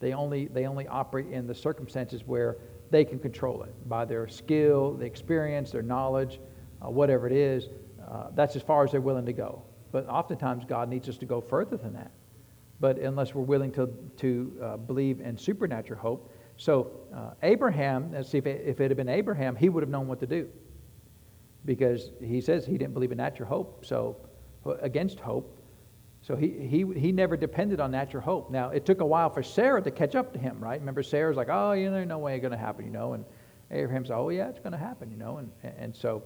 They only, they only operate in the circumstances where they can control it by their skill, the experience, their knowledge, uh, whatever it is. Uh, that's as far as they're willing to go. But oftentimes, God needs us to go further than that. But unless we're willing to, to uh, believe in supernatural hope. So, uh, Abraham, let's see, if it, if it had been Abraham, he would have known what to do. Because he says he didn't believe in natural hope, so against hope. So he, he, he never depended on natural hope. Now, it took a while for Sarah to catch up to him, right? Remember, Sarah's like, oh, you know, no way it's going to happen, you know. And Abraham's, oh, yeah, it's going to happen, you know. And, and so,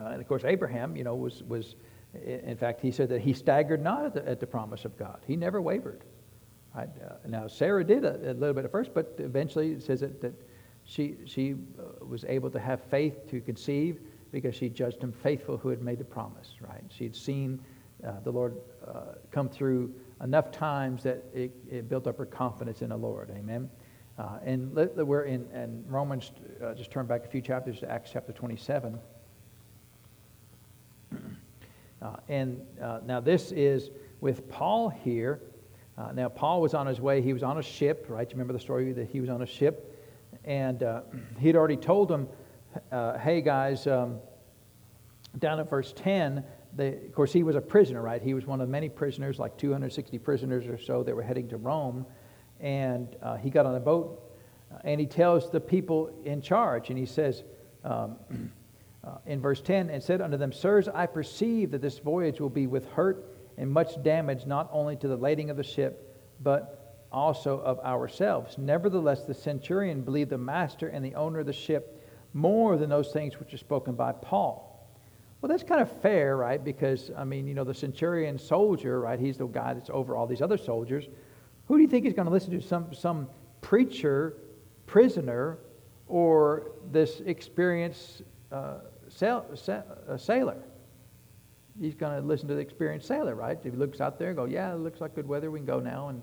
uh, and of course, Abraham, you know, was, was, in fact, he said that he staggered not at the, at the promise of God. He never wavered. Right? Uh, now, Sarah did a, a, little bit at first, but eventually it says that, that she, she uh, was able to have faith to conceive because she judged him faithful who had made the promise, right? She had seen uh, the Lord uh, come through enough times that it, it, built up her confidence in the Lord. Amen. Uh, and let, we're in, Romans, uh, just turn back a few chapters to Acts chapter 27. Uh, and uh, now this is with Paul here. now, Paul was on his way. He was on a ship, right? You remember the story that he was on a ship? And he'd already told them, hey, guys, um, down at verse 10, they, of course, he was a prisoner, right? He was one of many prisoners, like 260 prisoners or so that were heading to Rome. And uh, he got on a boat uh, and he tells the people in charge, and he says um, uh, in verse 10, and said unto them, Sirs, I perceive that this voyage will be with hurt and much damage, not only to the lading of the ship, but also of ourselves. Nevertheless, the centurion believed the master and the owner of the ship more than those things which are spoken by Paul. Well, that's kind of fair, right? Because, I mean, you know, the centurion soldier, right? He's the guy that's over all these other soldiers. Who do you think he's going to listen to? Some, some preacher, prisoner, or this experienced uh, sail, uh, sailor? He's going to listen to the experienced sailor, right? If he looks out there and go, yeah, it looks like good weather, we can go now. And,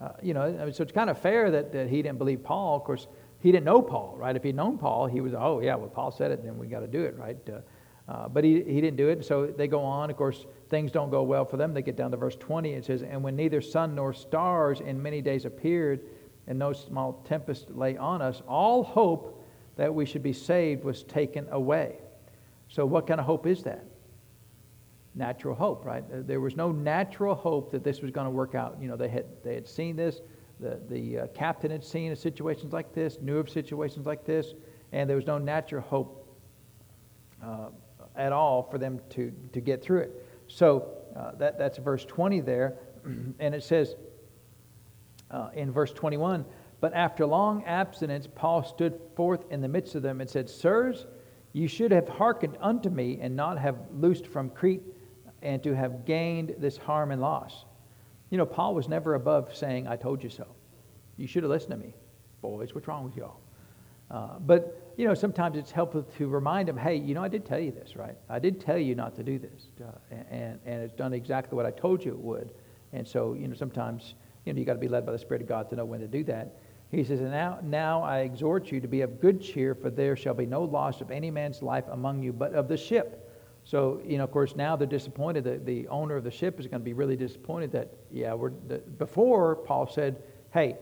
uh, you know, I mean, so it's kind of fair that, that he didn't believe Paul. Of course, he didn't know Paul, right? If he'd known Paul, he was, oh, yeah, well, Paul said it, then we got to do it, right? Uh, uh, but he, he didn't do it. So they go on. Of course, things don't go well for them. They get down to verse 20. It says, And when neither sun nor stars in many days appeared, and no small tempest lay on us, all hope that we should be saved was taken away. So, what kind of hope is that? Natural hope, right? There was no natural hope that this was going to work out. You know, they had, they had seen this. The, the uh, captain had seen situations like this, knew of situations like this, and there was no natural hope uh, at all for them to, to get through it. So uh, that, that's verse 20 there. and it says uh, in verse 21 But after long abstinence, Paul stood forth in the midst of them and said, Sirs, you should have hearkened unto me and not have loosed from Crete and to have gained this harm and loss. You know, Paul was never above saying, I told you so. You should have listened to me. Boys, what's wrong with y'all? Uh, but you know, sometimes it's helpful to remind them, hey, you know, I did tell you this, right? I did tell you not to do this, uh, and, and it's done exactly what I told you it would. And so, you know, sometimes, you know, you got to be led by the Spirit of God to know when to do that. He says, and now, now I exhort you to be of good cheer, for there shall be no loss of any man's life among you, but of the ship. So, you know, of course, now they're disappointed. The, the owner of the ship is going to be really disappointed that, yeah, we're, the, before Paul said, hey,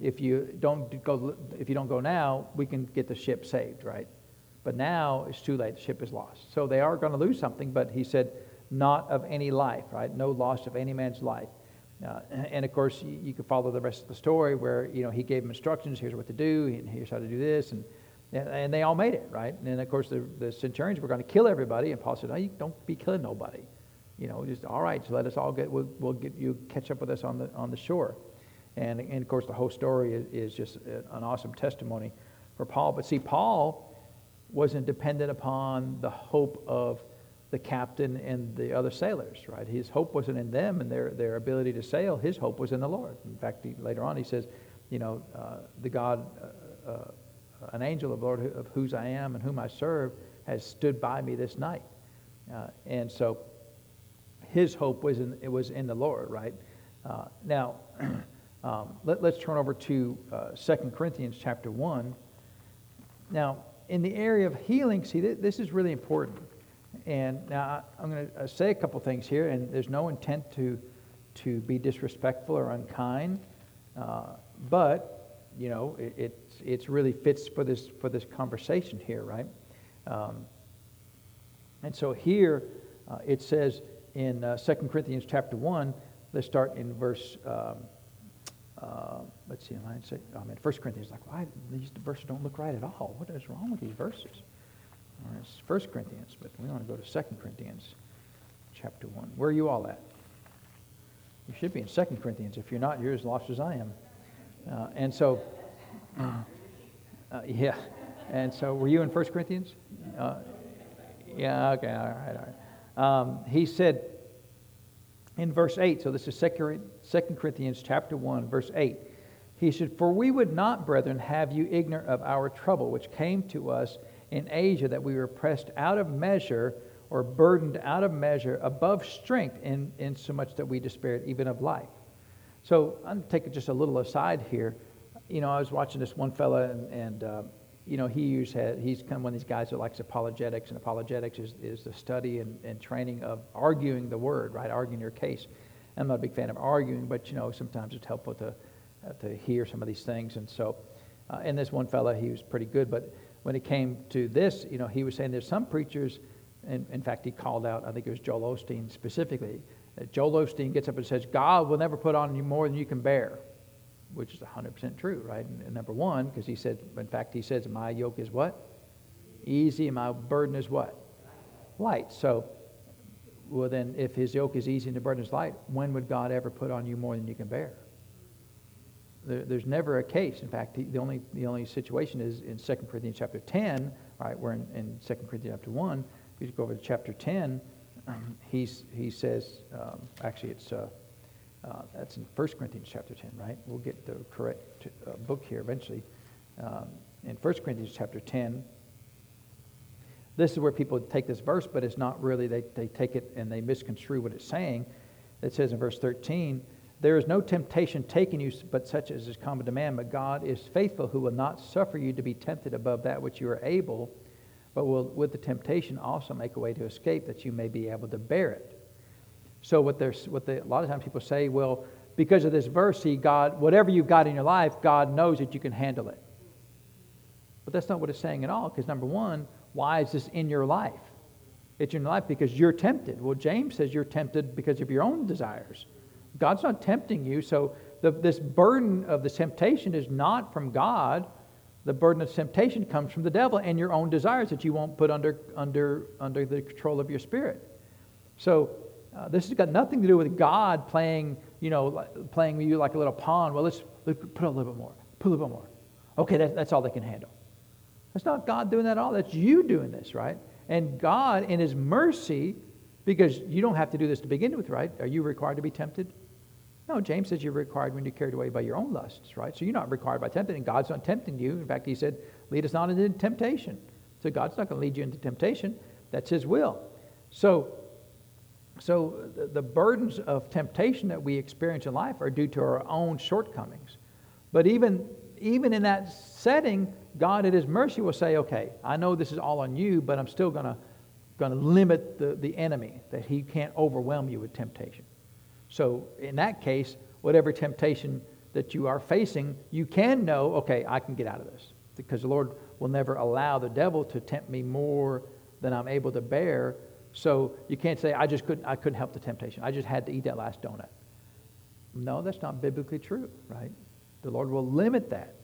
if you don't go, if you don't go now, we can get the ship saved, right? But now it's too late. The ship is lost. So they are going to lose something, but he said, not of any life, right? No loss of any man's life. Uh, and of course, you, you can follow the rest of the story where, you know, he gave them instructions. Here's what to do. And here's how to do this. And, and they all made it, right? And then of course, the, the centurions were going to kill everybody. And Paul said, no, you don't be killing nobody. You know, just, all right, so let us all get, we'll, we'll get you catch up with us on the, on the shore. And, and of course, the whole story is, is just an awesome testimony for Paul. But see, Paul wasn't dependent upon the hope of the captain and the other sailors, right? His hope wasn't in them and their, their ability to sail. His hope was in the Lord. In fact, he, later on he says, you know, uh, the God, uh, uh, an angel of the Lord of whose I am and whom I serve has stood by me this night. Uh, and so his hope was in, it was in the Lord, right? Uh, now, um, let, us turn over to uh, 2 Corinthians chapter 1. Now, in the area of healing, see, this is really important. And now I'm going to uh, say a couple things here, and there's no intent to, to be disrespectful or unkind, uh, but you know it, it it's really fits for this for this conversation here, right? Um, and so here uh, it says in uh, 2 Corinthians chapter one. Let's start in verse. Um, uh, let's see, I say, I mean, 1 Corinthians, like, why these verses don't look right at all? What is wrong with these verses? it's 1 Corinthians, but we want to go to 2 Corinthians chapter 1. Where are you all at? You should be in 2 Corinthians. If you're not, you're as lost as I am. Uh, and so, uh, uh, yeah. And so, were you in 1 Corinthians? Uh, yeah, okay, all right, all right. Um, he said in verse 8, so this is 2 Corinthians chapter 1, verse 8. He said, For we would not, brethren, have you ignorant of our trouble, which came to us in Asia that we were pressed out of measure or burdened out of measure above strength in, in so much that we despaired even of life. So I'm taking just a little aside here. You know, I was watching this one fella, and, and uh, you know, he used, he's kind of one of these guys that likes apologetics, and apologetics is, is the study and, and training of arguing the word, right? Arguing your case. I'm not a big fan of arguing, but, you know, sometimes it's helpful to, uh, to hear some of these things. And so, uh, and this one fella, he was pretty good, but when it came to this, you know, he was saying there's some preachers, and in fact, he called out, I think it was Joel Osteen specifically. that Joel Osteen gets up and says, God will never put on you more than you can bear, which is 100% true, right? And number one, because he said, in fact, he says, my yoke is what? Easy, and my burden is what? Light. So, well, then, if his yoke is easy and the burden is light, when would God ever put on you more than you can bear? There, there's never a case. In fact, the only, the only situation is in 2 Corinthians chapter 10, right? We're in, in 2 Corinthians chapter 1. If you go over to chapter 10, um, he's, he says, um, actually, it's uh, uh, that's in 1 Corinthians chapter 10, right? We'll get the correct uh, book here eventually. Um, in 1 Corinthians chapter 10, this is where people take this verse, but it's not really, they, they take it and they misconstrue what it's saying. It says in verse 13, there is no temptation taken you but such as is common to man, but God is faithful, who will not suffer you to be tempted above that which you are able, but will with the temptation also make a way to escape that you may be able to bear it. So what there's what the, a lot of times people say, well, because of this verse, see, God, whatever you've got in your life, God knows that you can handle it. But that's not what it's saying at all, because number one, why is this in your life? It's in your life because you're tempted. Well, James says you're tempted because of your own desires. God's not tempting you. So the, this burden of the temptation is not from God. The burden of temptation comes from the devil and your own desires that you won't put under, under, under the control of your spirit. So uh, this has got nothing to do with God playing, you know, playing you like a little pawn. Well, let's, let's put a little bit more, put a little bit more. Okay, that, that's all they can handle. That's not God doing that at all. That's you doing this, right? And God, in His mercy, because you don't have to do this to begin with, right? Are you required to be tempted? No, James says you're required when you're carried away by your own lusts, right? So you're not required by tempting, and God's not tempting you. In fact, he said, lead us not into temptation. So God's not going to lead you into temptation. That's his will. So, so the, the burdens of temptation that we experience in life are due to our own shortcomings. But even, even in that setting, God in his mercy will say, okay, I know this is all on you, but I'm still going to going to limit the, the enemy, that he can't overwhelm you with temptation. So in that case, whatever temptation that you are facing, you can know, okay, I can get out of this. Because the Lord will never allow the devil to tempt me more than I'm able to bear. So you can't say, I just couldn't, I couldn't help the temptation. I just had to eat that last donut. No, that's not biblically true, right? The Lord will limit that.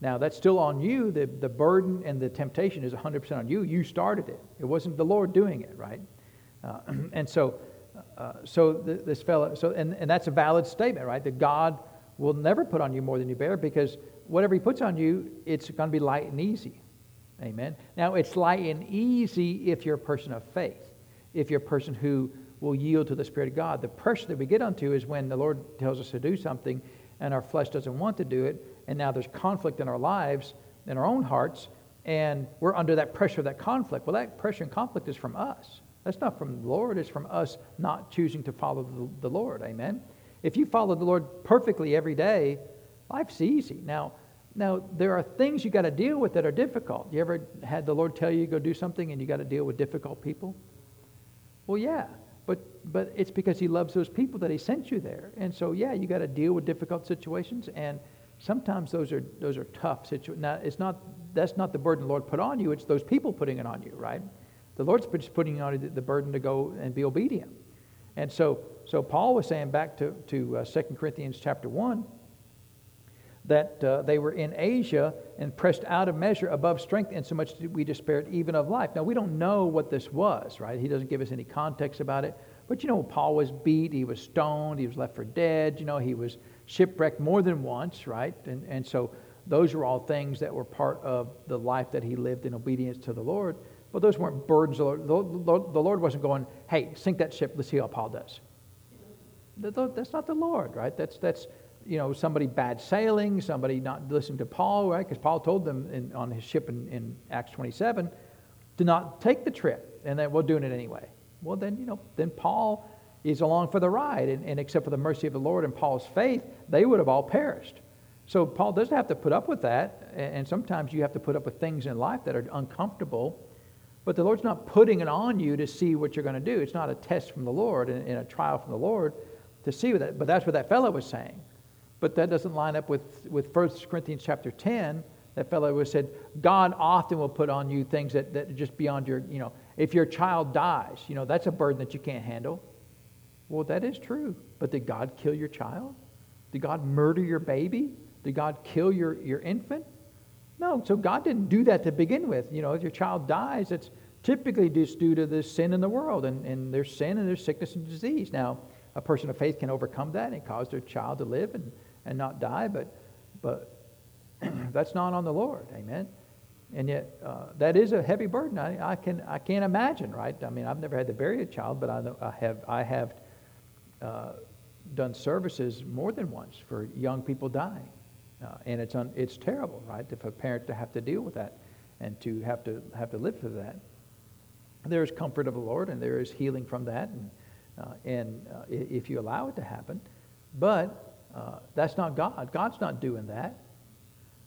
Now, that's still on you. The, the burden and the temptation is 100% on you. You started it. It wasn't the Lord doing it, right? Uh, and so, uh, so this fellow, so, and, and that's a valid statement, right? That God will never put on you more than you bear because whatever he puts on you, it's going to be light and easy. Amen. Now, it's light and easy if you're a person of faith, if you're a person who will yield to the Spirit of God. The pressure that we get onto is when the Lord tells us to do something and our flesh doesn't want to do it, and now there's conflict in our lives, in our own hearts, and we're under that pressure of that conflict. Well, that pressure and conflict is from us. That's not from the Lord, it's from us not choosing to follow the, the Lord. Amen. If you follow the Lord perfectly every day, life's easy. Now, now there are things you got to deal with that are difficult. You ever had the Lord tell you go do something and you got to deal with difficult people? Well, yeah, but but it's because He loves those people that He sent you there. And so, yeah, you got to deal with difficult situations, and sometimes those are those are tough situations. Now, it's not that's not the burden the Lord put on you; it's those people putting it on you, right? The Lord's just putting on you the burden to go and be obedient. And so, so Paul was saying back to, to uh, 2 Corinthians chapter 1 that uh, they were in Asia and pressed out of measure above strength, and so much we despaired even of life. Now, we don't know what this was, right? He doesn't give us any context about it. But you know, Paul was beat, he was stoned, he was left for dead, you know, he was shipwrecked more than once, right? And, and so those are all things that were part of the life that he lived in obedience to the Lord. But those weren't burdens. The Lord, the Lord wasn't going, hey, sink that ship, let's see how Paul does. That's not the Lord, right? That's, that's you know, somebody bad sailing, somebody not listening to Paul, right? Because Paul told them in, on his ship in, in Acts 27 to not take the trip, and then we're doing it anyway. Well, then, you know, then Paul is along for the ride, and, and except for the mercy of the Lord and Paul's faith, they would have all perished. So Paul doesn't have to put up with that, and sometimes you have to put up with things in life that are uncomfortable but the Lord's not putting it on you to see what you're going to do. It's not a test from the Lord and, a trial from the Lord to see that. But that's what that fellow was saying. But that doesn't line up with, with 1 Corinthians chapter 10. That fellow was said, God often will put on you things that, that are just beyond your, you know, if your child dies, you know, that's a burden that you can't handle. Well, that is true. But did God kill your child? Did God murder your baby? Did God kill your, your infant? No, so God didn't do that to begin with. You know, if your child dies, it's typically just due to the sin in the world, and, and there's sin and there's sickness and disease. Now, a person of faith can overcome that and cause their child to live and, and not die, but, but that's not on the Lord. Amen. And yet, uh, that is a heavy burden. I, I, can, I can't imagine, right? I mean, I've never had to bury a child, but I, I have, I have done services more than once for young people dying. Uh, and it's, un, it's terrible, right, if a parent to have to deal with that and to have to, have to live through that. There is comfort of the Lord and there is healing from that, and, uh, and uh, if you allow it to happen. But uh, that's not God. God's not doing that.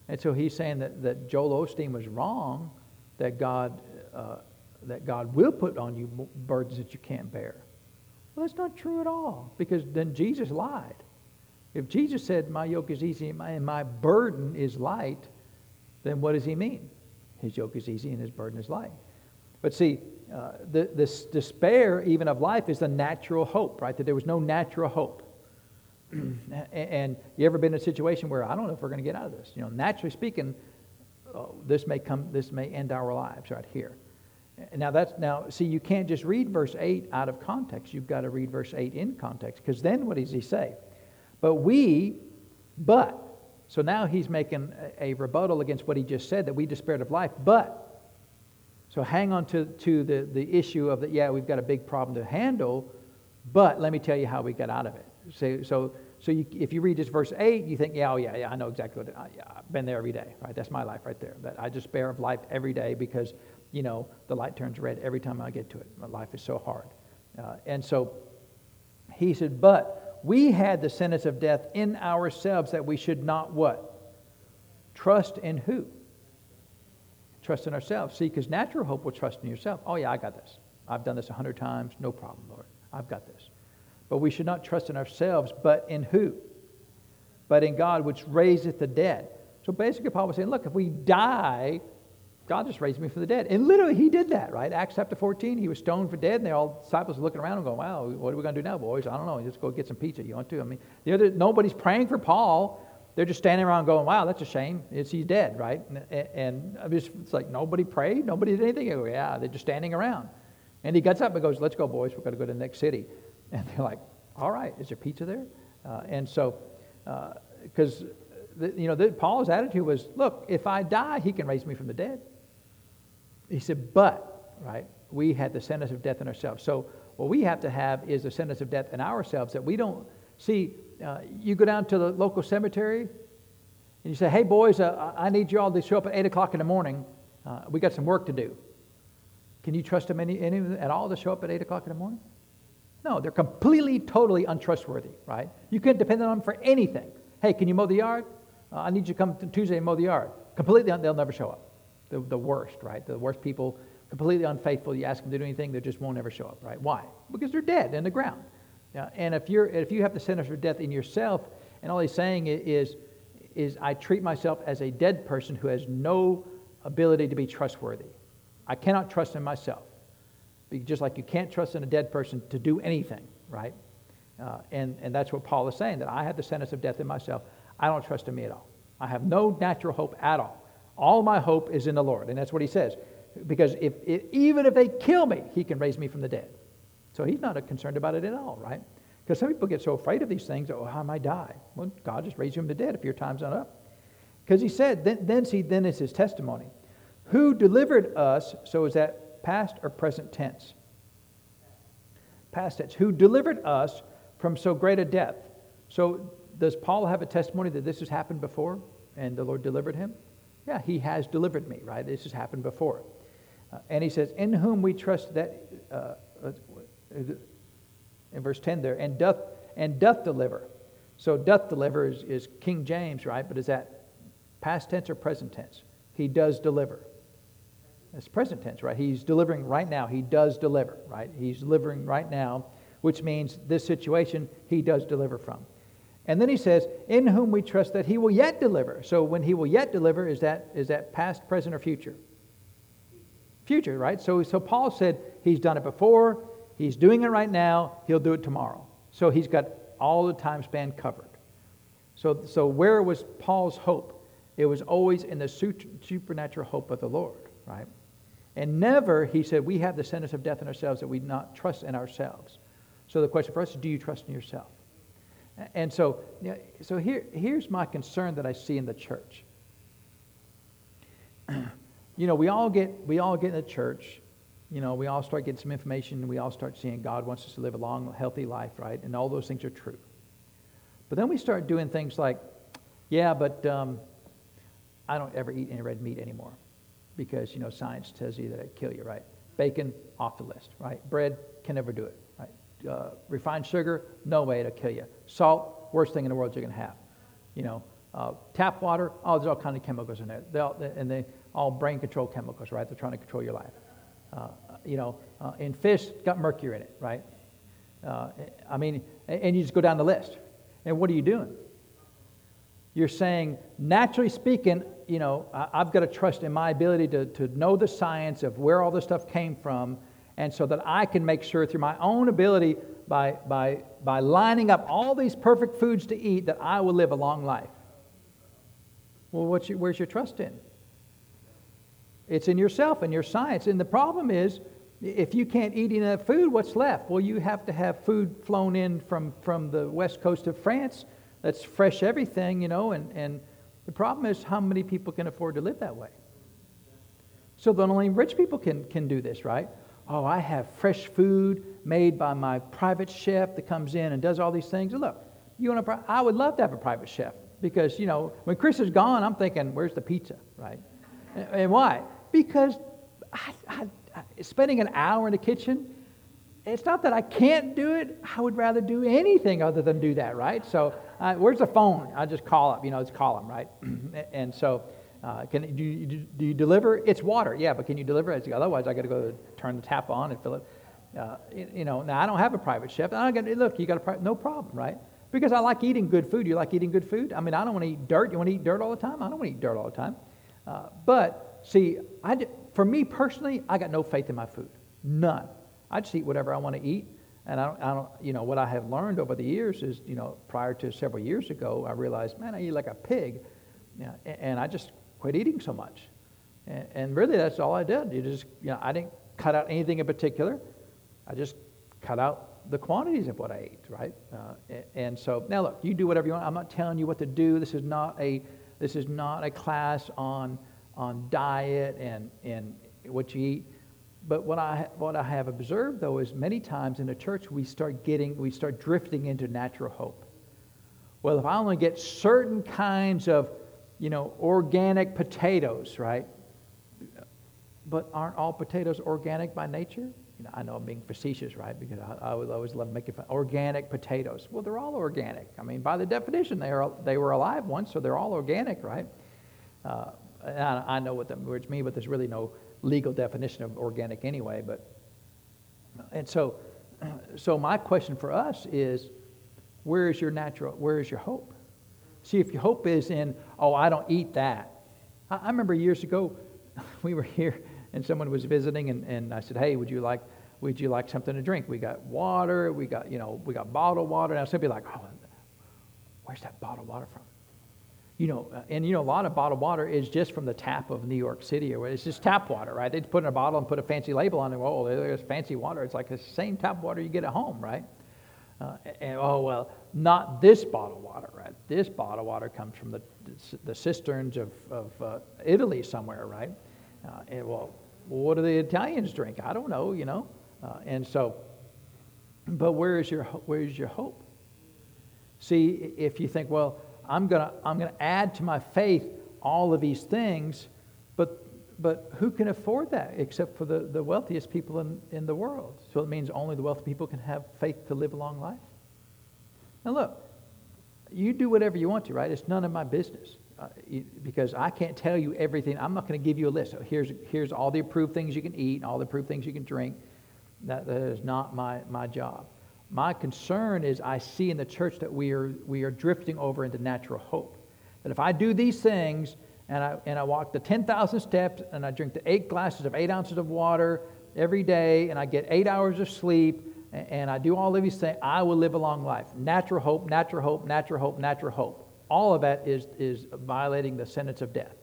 And so he's saying that, that Joel Osteen was wrong, that God, uh, that God will put on you burdens that you can't bear. Well, that's not true at all, because then Jesus lied. If Jesus said, My yoke is easy and my, burden is light, then what does he mean? His yoke is easy and his burden is light. But see, uh, the, this despair, even of life, is the natural hope, right? That there was no natural hope. and you ever been in a situation where I don't know if we're going to get out of this? You know, naturally speaking, oh, this may come, this may end our lives right here. Now that's now see you can't just read verse eight out of context. You've got to read verse eight in context because then what does he say? But we, but, so now he's making a, rebuttal against what he just said that we despaired of life, but. So hang on to, to the, the issue of that, yeah, we've got a big problem to handle, but let me tell you how we got out of it. So, so, so you, if you read this verse 8, you think, yeah, oh, yeah, yeah, I know exactly what, I, I've been there every day, right? That's my life right there. That I despair of life every day because, you know, the light turns red every time I get to it. My life is so hard. Uh, and so he said, but we had the sentence of death in ourselves that we should not what? Trust in who? Trust in ourselves. See, because natural hope will trust in yourself. Oh, yeah, I got this. I've done this a hundred times. No problem, Lord. I've got this. But we should not trust in ourselves, but in who? but in God which raiseth the dead. So basically, Paul was saying, look, if we die, God just raised me from the dead. And literally, he did that, right? Acts chapter 14, he was stoned for dead, and they all disciples were looking around and going, wow, what are we going to do now, boys? I don't know. Just go get some pizza. You want to? I mean, the other, nobody's praying for Paul. They're just standing around going, wow, that's a shame. It's, he's dead, right? And, and it's like, nobody prayed? Nobody did anything? Go, yeah, they're just standing around. And he gets up and goes, let's go, boys. We're going to go to the next city. And they're like, all right, is there pizza there? Uh, and so, because, uh, you know, the, Paul's attitude was, look, if I die, he can raise me from the dead. He said, but, right, we had the sentence of death in ourselves. So what we have to have is the sentence of death in ourselves that we don't see. Uh, you go down to the local cemetery and you say, hey, boys, uh, I need you all to show up at 8 o'clock in the morning. Uh, we got some work to do. Can you trust them any, any at all to show up at 8 o'clock in the morning? No, they're completely, totally untrustworthy, right? You can't depend on them for anything. Hey, can you mow the yard? Uh, I need you to come Tuesday and mow the yard. Completely, they'll never show up. The, the worst, right? The worst people, completely unfaithful. You ask them to do anything, they just won't ever show up, right? Why? Because they're dead in the ground. Yeah, and if, you're, if you have the sentence for death in yourself, and all he's saying is, is I treat myself as a dead person who has no ability to be trustworthy. I cannot trust in myself. Just like you can't trust in a dead person to do anything, right? Uh, and, and that's what Paul is saying, that I have the sentence of death in myself. I don't trust in me at all. I have no natural hope at all. All my hope is in the Lord. And that's what he says. Because if, if, even if they kill me, he can raise me from the dead. So he's not concerned about it at all, right? Because some people get so afraid of these things, oh, how am I die? Well, God just raised you from the dead if your time's not up. Because he said, then, then see, then is his testimony. Who delivered us, so is that past or present tense? Past tense. Who delivered us from so great a death. So does Paul have a testimony that this has happened before and the Lord delivered him? Yeah, he has delivered me, right? This has happened before. Uh, and he says, In whom we trust that, uh, uh in verse 10 there, and doth, and doth deliver. So doth deliver is, is King James, right? But is that past tense or present tense? He does deliver. It's present tense, right? He's delivering right now. He does deliver, right? He's delivering right now, which means this situation he does deliver from. And then he says, In whom we trust that he will yet deliver. So when he will yet deliver, is that, is that past, present, or future? Future, right? So, so Paul said he's done it before, he's doing it right now, he'll do it tomorrow. So he's got all the time span covered. So, so where was Paul's hope? It was always in the supernatural hope of the Lord, right? And never, he said, we have the sentence of death in ourselves that we not trust in ourselves. So the question for us is, do you trust in yourself? And so, so here, here's my concern that I see in the church. you know, we all get we all get in the church. You know, we all start getting some information, and we all start seeing God wants us to live a long, healthy life, right? And all those things are true. But then we start doing things like, yeah, but um, I don't ever eat any red meat anymore because, you know, science tells you that it kill you, right? Bacon, off the list, right? Bread, can never do it? Uh, refined sugar, no way to kill you. Salt, worst thing in the world going to have. You know, uh, tap water, oh, there's all kinds of chemicals in there. They all, and they all brain control chemicals, right? They're trying to control your life. Uh, you know, uh, in fish, got mercury in it, right? Uh, I mean, and you just go down the list. And what are you doing? You're saying, naturally speaking, you know, I, have got to trust in my ability to, to know the science of where all this stuff came from, and so that I can make sure through my own ability, by, by, by lining up all these perfect foods to eat, that I will live a long life. Well, your, where's your trust in? It's in yourself and your science. And the problem is, if you can't eat enough food, what's left? Well, you have to have food flown in from, from the west coast of France that's fresh everything, you know, and, and the problem is how many people can afford to live that way. So then only rich people can, can do this, right? Oh, I have fresh food made by my private chef that comes in and does all these things. And look, you want to, I would love to have a private chef because, you know, when Chris is gone, I'm thinking, where's the pizza, right? And, and why? Because I, I, I, spending an hour in the kitchen, it's not that I can't do it. I would rather do anything other than do that, right? So uh, where's the phone? I just call up, you know, it's call them, right? and so, uh, can do you, do you deliver? It's water, yeah, but can you deliver it? Otherwise, I got to go turn the tap on and fill it. Uh, you know, now I don't have a private chef. I look, you got a pri- no problem, right? Because I like eating good food. You like eating good food? I mean, I don't want to eat dirt. You want to eat dirt all the time? I don't want to eat dirt all the time. Uh, but see, I, for me personally, I got no faith in my food. None. I just eat whatever I want to eat. And I don't, I don't, you know, what I have learned over the years is, you know, prior to several years ago, I realized, man, I eat like a pig. Yeah, and I just quit eating so much. And, and really, that's all I did. You just, you know, I didn't cut out anything in particular. I just cut out the quantities of what I ate, right? Uh, and so now look, you do whatever you want. I'm not telling you what to do. This is not a this is not a class on on diet and and what you eat. But what I what I have observed though is many times in the church we start getting we start drifting into natural hope. Well, if I only get certain kinds of you know organic potatoes, right? But aren't all potatoes organic by nature? You know, I know I'm being facetious, right? Because I, I would always love making fun. Organic potatoes. Well, they're all organic. I mean, by the definition, they, are, they were alive once, so they're all organic, right? Uh, I, I, know what the words mean, but there's really no legal definition of organic anyway. But and so, so my question for us is, where is your natural? Where is your hope? See, if your hope is in, oh, I don't eat that. I, I remember years ago, we were here and someone was visiting, and, and I said, hey, would you like would you like something to drink? We got water, we got, you know, we got bottled water. and I'd somebody like, oh, where's that bottled water from? You know, uh, and you know, a lot of bottled water is just from the tap of New York City, or it's just tap water, right? They put in a bottle and put a fancy label on it. Oh, there's fancy water. It's like the same tap water you get at home, right? Uh, and oh well, not this bottled water, right? This bottled water comes from the the cisterns of of uh, Italy somewhere, right? Uh, and well, what do the Italians drink? I don't know, you know. Uh, and so, but where is your where is your hope? See, if you think, well, I'm gonna I'm gonna add to my faith all of these things, but who can afford that except for the, the wealthiest people in, in the world? So it means only the wealthy people can have faith to live a long life. Now look, you do whatever you want to, right? It's none of my business uh, because I can't tell you everything. I'm not going to give you a list. So here's, here's all the approved things you can eat, and all the approved things you can drink. That, that is not my, my job. My concern is I see in the church that we are, we are drifting over into natural hope. That if I do these things and I, and I walk the 10,000 steps and I drink the eight glasses of eight ounces of water every day and I get eight hours of sleep and, and I do all of these things, I will live a long life. Natural hope, natural hope, natural hope, natural hope all of that is, is violating the sentence of death.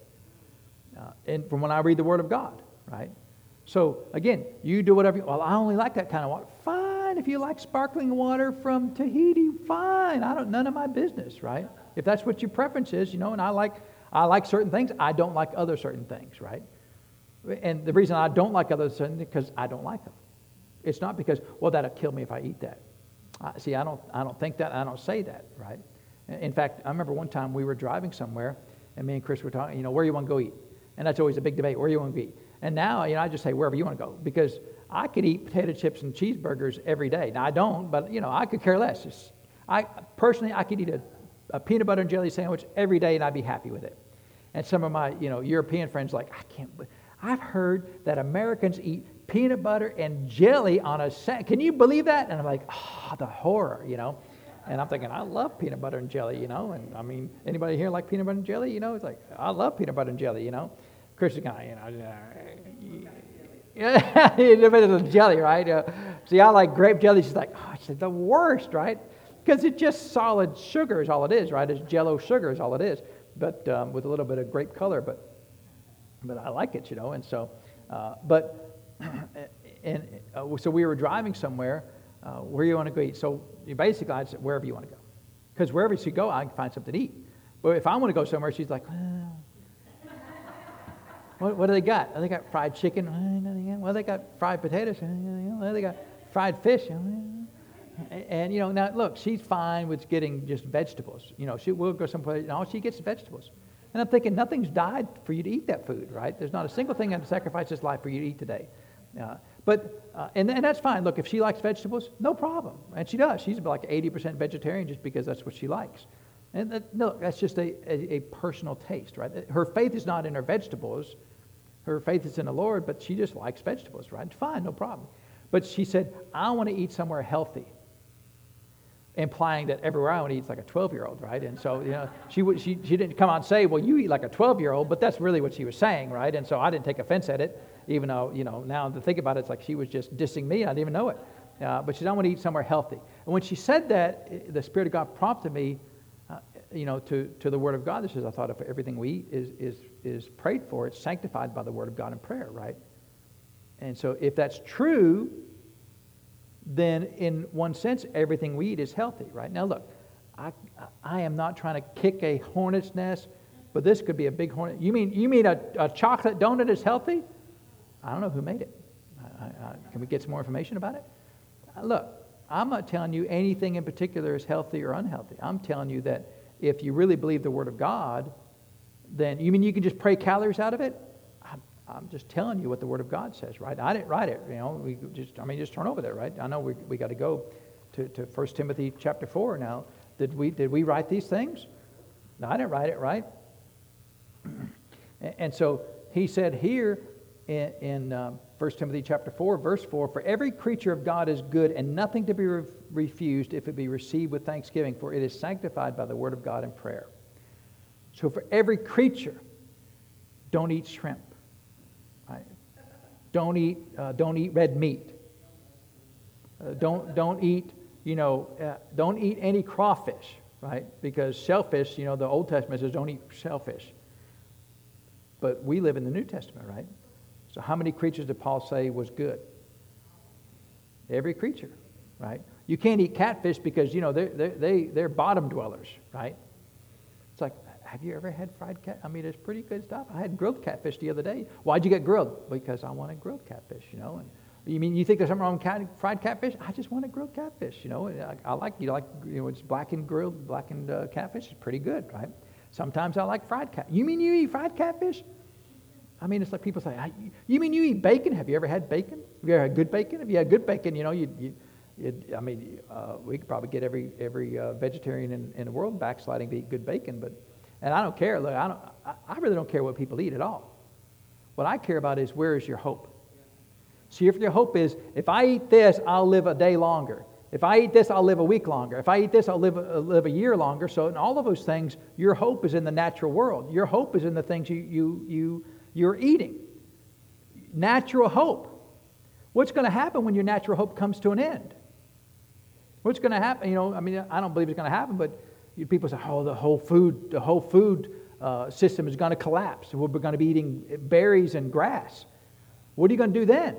Uh, and from when I read the Word of God, right? So again, you do whatever. You, well, I only like that kind of water. Fine, if you like sparkling water from Tahiti, fine. I don't. None of my business, right? If that's what your preference is, you know. And I like, I like certain things. I don't like other certain things, right? And the reason I don't like other certain things is because I don't like them. It's not because well that'll kill me if I eat that. I, see, I don't. I don't think that. I don't say that, right? In fact, I remember one time we were driving somewhere, and me and Chris were talking, you know, where you want to go eat? And that's always a big debate, where you want to eat? And now, you know, I just say wherever you want to go because I could eat potato chips and cheeseburgers every day. Now, I don't, but, you know, I could care less. It's, I Personally, I could eat a, a peanut butter and jelly sandwich every day, and I'd be happy with it. And some of my, you know, European friends like, I can't, I've heard that Americans eat peanut butter and jelly on a, sa- can you believe that? And I'm like, oh, the horror, you know. And I'm thinking, I love peanut butter and jelly, you know. And I mean, anybody here like peanut butter and jelly? You know, it's like, I love peanut butter and jelly, you know. Christian guy, you know. Yeah, a bit of jelly, right? Uh, see, I like grape jelly. She's like, oh, it's the worst, right? Because it's just solid sugar is all it is, right? It's jello sugar is all it is, but um, with a little bit of grape color. But, but I like it, you know. And so, uh, but, and uh, so we were driving somewhere, uh, where you want to go eat. So basically, I said, wherever you want to go. Because wherever she go, I can find something to eat. But if I want to go somewhere, she's like, well, what, what, do they got? Oh, they got fried chicken. Well, they got fried potatoes. Well, they got fried fish. And, you know, now look, she's fine with getting just vegetables. You know, she will go someplace, and all she gets is vegetables. And I'm thinking, nothing's died for you to eat that food, right? There's not a single thing that sacrifices life for you to eat today. Uh, but, uh, and, and that's fine. Look, if she likes vegetables, no problem. And she does. She's like 80% vegetarian just because that's what she likes. And that, no, that's just a, a, a, personal taste, right? Her faith is not in her vegetables. Her faith is in the Lord, but she just likes vegetables, right? Fine, no problem. But she said, I want to eat somewhere healthy. Implying that everywhere I went eats like a 12 year old, right? And so, you know, she, she, she didn't come out and say, well, you eat like a 12 year old, but that's really what she was saying, right? And so I didn't take offense at it, even though, you know, now to think about it, it's like she was just dissing me. I didn't even know it. Uh, but she said, I want to eat somewhere healthy. And when she said that, the Spirit of God prompted me, uh, you know, to, to the Word of God. This is, I thought, if everything we eat is, is, is prayed for, it's sanctified by the Word of God in prayer, right? And so if that's true, then in one sense, everything we eat is healthy, right? Now, look, I, I am not trying to kick a hornet's nest, but this could be a big hornet. You mean, you mean a, a chocolate donut is healthy? I don't know who made it. I, I, can we get some more information about it? Uh, look, I'm not telling you anything in particular is healthy or unhealthy. I'm telling you that if you really believe the Word of God, then you mean you can just pray calories out of it? I'm just telling you what the Word of God says, right? I didn't write it. You know, we just, I mean, just turn over there, right? I know we, we got to go to, to 1 Timothy chapter 4 now. Did we, did we write these things? No, I didn't write it, right? and so he said here in, in uh, 1 Timothy chapter 4, verse 4, For every creature of God is good and nothing to be re- refused if it be received with thanksgiving, for it is sanctified by the word of God in prayer. So for every creature, don't eat shrimp don't eat, uh, don't eat red meat. Uh, don't, don't eat, you know, uh, don't eat any crawfish, right? Because shellfish, you know, the Old Testament says don't eat shellfish. But we live in the New Testament, right? So how many creatures did Paul say was good? Every creature, right? You can't eat catfish because, you know, they're, they, they're bottom dwellers, right? Have you ever had fried cat? I mean, it's pretty good stuff. I had grilled catfish the other day. Why'd you get grilled? Because I wanted grilled catfish, you know. And you mean you think there's something wrong with cat, fried catfish? I just wanted grilled catfish, you know. I, I like you like you know it's blackened grilled blackened uh, catfish. It's pretty good, right? Sometimes I like fried cat. You mean you eat fried catfish? I mean, it's like people say, you mean you eat bacon? Have you ever had bacon? Have you ever had good bacon? If you had good bacon, you know, you, you it, I mean, uh, we could probably get every every uh, vegetarian in, in the world backsliding to eat good bacon, but and I don't care. Look, I, don't, I really don't care what people eat at all. What I care about is where is your hope? See, if your hope is, if I eat this, I'll live a day longer. If I eat this, I'll live a week longer. If I eat this, I'll live a, uh, live a year longer. So, in all of those things, your hope is in the natural world. Your hope is in the things you, you, you, you're eating. Natural hope. What's going to happen when your natural hope comes to an end? What's going to happen? You know, I mean, I don't believe it's going to happen, but people say, oh, the whole food, the whole food uh, system is going to collapse. We're going to be eating berries and grass. What are you going to do then?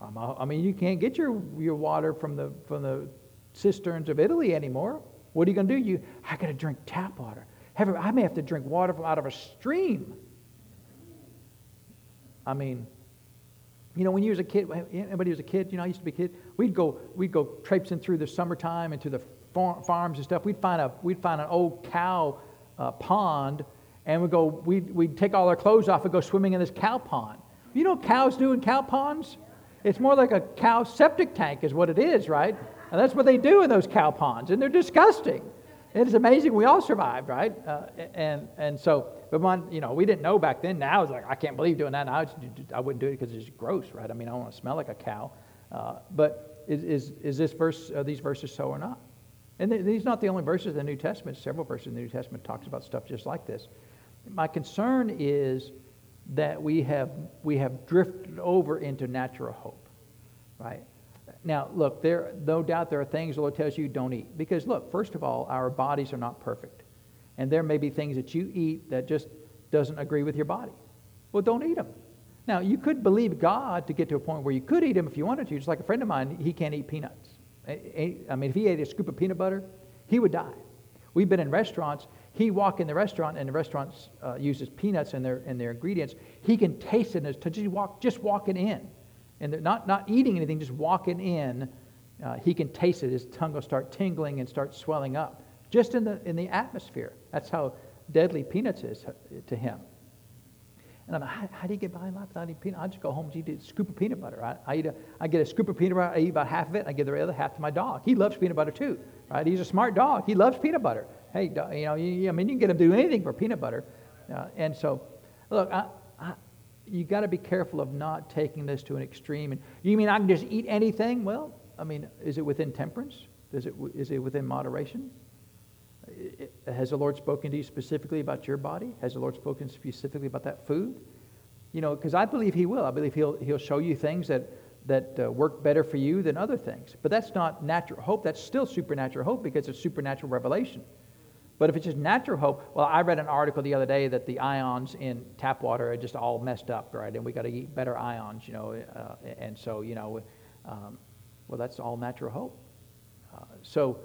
Um, I mean, you can't get your, your water from the, from the cisterns of Italy anymore. What are you going to do? You, I got to drink tap water. I may have to drink water from out of a stream. I mean, you know, when you was a kid, anybody was a kid, you know, I used to be a kid, we'd go, we'd go traipsing through the summertime into the farms and stuff, we'd find, a, we'd find an old cow uh, pond and we'd, go, we'd, we'd take all our clothes off and go swimming in this cow pond. You know what cows do in cow ponds? It's more like a cow septic tank, is what it is, right? And that's what they do in those cow ponds, and they're disgusting. It is amazing we all survived, right? Uh, and and so, but one, you know, we didn't know back then. Now it's like I can't believe doing that. Now I wouldn't do it because it's gross, right? I mean, I don't want to smell like a cow. Uh, but is, is is this verse? Are these verses so or not? And these are not the only verses in the New Testament. Several verses in the New Testament talks about stuff just like this. My concern is that we have, we have drifted over into natural hope, right? Now, look, there, no doubt there are things the Lord tells you don't eat. Because, look, first of all, our bodies are not perfect. And there may be things that you eat that just doesn't agree with your body. Well, don't eat them. Now, you could believe God to get to a point where you could eat them if you wanted to. Just like a friend of mine, he can't eat peanuts. I mean, if he ate a scoop of peanut butter, he would die. We've been in restaurants. He walk in the restaurant, and the restaurant uh, uses peanuts in their in their ingredients. He can taste it as just walk just walking in, and not not eating anything, just walking in. Uh, he can taste it. His tongue will start tingling and start swelling up, just in the in the atmosphere. That's how deadly peanuts is to him. And I'm like, how, how do you get by in life without eating peanut? I just go home and eat a scoop of peanut butter. I, I, eat a, I get a scoop of peanut butter, I eat about half of it, and I give the other half to my dog. He loves peanut butter too, right? He's a smart dog. He loves peanut butter. Hey, you know, you, I mean, you can get him to do anything for peanut butter. Uh, and so, look, I, I, you got to be careful of not taking this to an extreme. And you mean I can just eat anything? Well, I mean, is it within temperance? Is it, is it within moderation? Has the Lord spoken to you specifically about your body? Has the Lord spoken specifically about that food? You know, because I believe He will. I believe He'll, he'll show you things that, that uh, work better for you than other things. But that's not natural hope. That's still supernatural hope because it's supernatural revelation. But if it's just natural hope, well, I read an article the other day that the ions in tap water are just all messed up, right? And we got to eat better ions, you know. Uh, and so, you know, um, well, that's all natural hope. Uh, so,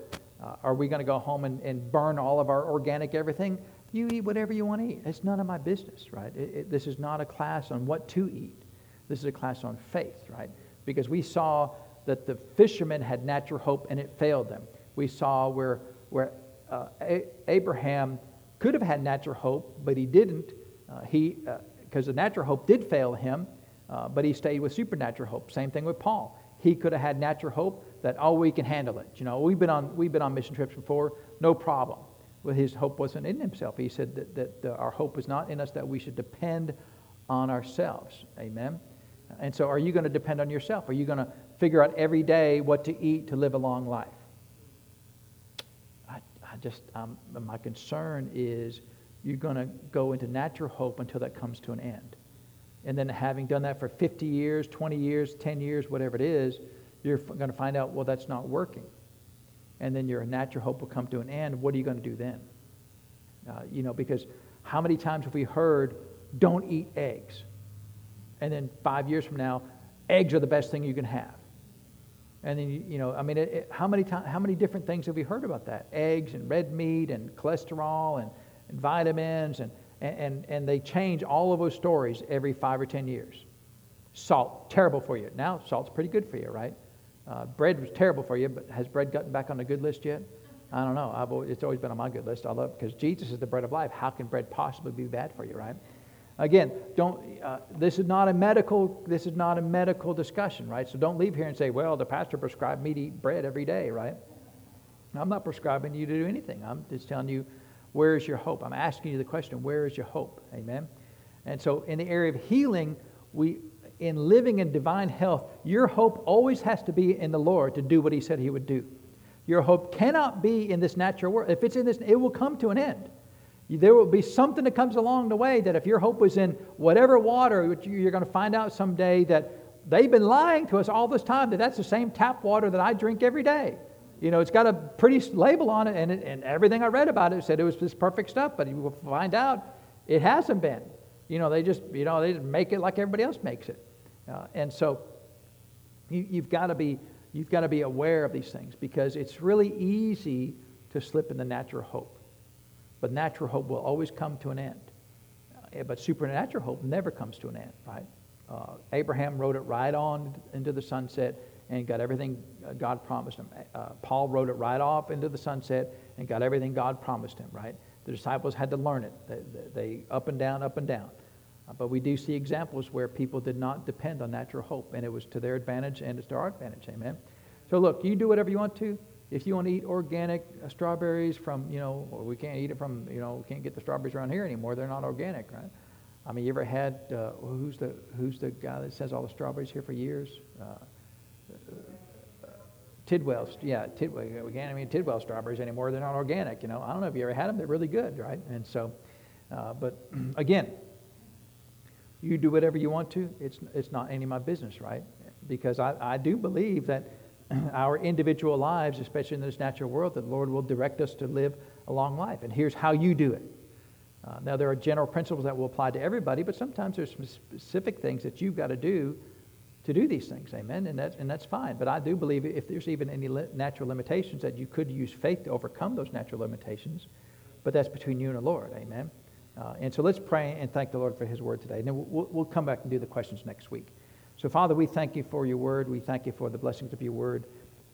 uh, are we going to go home and, and burn all of our organic everything? You eat whatever you want to eat. It's none of my business, right? It, it, this is not a class on what to eat. This is a class on faith, right? Because we saw that the fishermen had natural hope and it failed them. We saw where, where uh, A- Abraham could have had natural hope, but he didn't. Uh, he, because uh, the natural hope did fail him, uh, but he stayed with supernatural hope. Same thing with Paul. He could have had natural hope that oh we can handle it. You know, we've been on we've been on mission trips before, no problem. Well, his hope wasn't in himself. He said that, that uh, our hope was not in us, that we should depend on ourselves. Amen. And so, are you going to depend on yourself? Are you going to figure out every day what to eat to live a long life? I just, um, my concern is you're going to go into natural hope until that comes to an end. And then having done that for 50 years, 20 years, 10 years, whatever it is, you're going to find out, well, that's not working. And then your natural hope will come to an end. What are you going to do then? Uh, you know, because how many times have we heard, don't eat eggs? And then five years from now, eggs are the best thing you can have. And then, you, know, I mean, it, it, how, many time, how many different things have we heard about that? Eggs and red meat and cholesterol and, and vitamins, and, and, and they change all of those stories every five or ten years. Salt, terrible for you. Now, salt's pretty good for you, right? Uh, bread was terrible for you, but has bread gotten back on the good list yet? I don't know. Always, it's always been on my good list. I love because Jesus is the bread of life. How can bread possibly be bad for you, right? Again, don't, uh, this is not a medical, this is not a medical discussion, right? So don't leave here and say, well, the pastor prescribed me to eat bread every day, right? I'm not prescribing you to do anything. I'm just telling you, where is your hope? I'm asking you the question, where is your hope? Amen? And so in the area of healing, we, in living in divine health, your hope always has to be in the Lord to do what he said he would do. Your hope cannot be in this natural world. If it's in this, it will come to an end. There will be something that comes along the way that if your hope was in whatever water, you're going to find out someday that they've been lying to us all this time that that's the same tap water that I drink every day. You know, it's got a pretty label on it, and, it, and everything I read about it said it was this perfect stuff, but you will find out it hasn't been. You know, they just, you know, they just make it like everybody else makes it. Uh, and so you, you've got to be you've got to be aware of these things because it's really easy to slip in the natural hope. But natural hope will always come to an end. Uh, but supernatural hope never comes to an end, right? Uh, Abraham rode it right on into the sunset and got everything uh, God promised him. Uh, Paul rode it right off into the sunset and got everything God promised him, right? The disciples had to learn it. They, they, they up and down, up and down. Uh, but we do see examples where people did not depend on natural hope, and it was to their advantage and it's to our advantage. Amen. So look, you do whatever you want to if you want to eat organic uh, strawberries from, you know, we can't eat it from, you know, we can't get the strawberries around here anymore. They're not organic, right? I mean, you ever had, uh, who's, the, who's the guy that says all the strawberries here for years? Tidwell's, yeah, Tidwell. We can't mean Tidwell strawberries anymore. They're not organic, you know. I don't know if you ever had them. They're really good, right? And so, uh, but again, you do whatever you want to. It's, it's not any of my business, right? Because I, I do believe that our individual lives, especially in this natural world, that the Lord will direct us to live a long life. And here's how you do it. Uh, now, there are general principles that will apply to everybody, but sometimes there's some specific things that you've got to do to do these things. Amen? And, that, and that's fine. But I do believe if there's even any li- natural limitations, that you could use faith to overcome those natural limitations. But that's between you and the Lord. Amen? Uh, and so let's pray and thank the Lord for his word today. And then we'll, we'll come back and do the questions next week. So, Father, we thank you for your word. We thank you for the blessings of your word.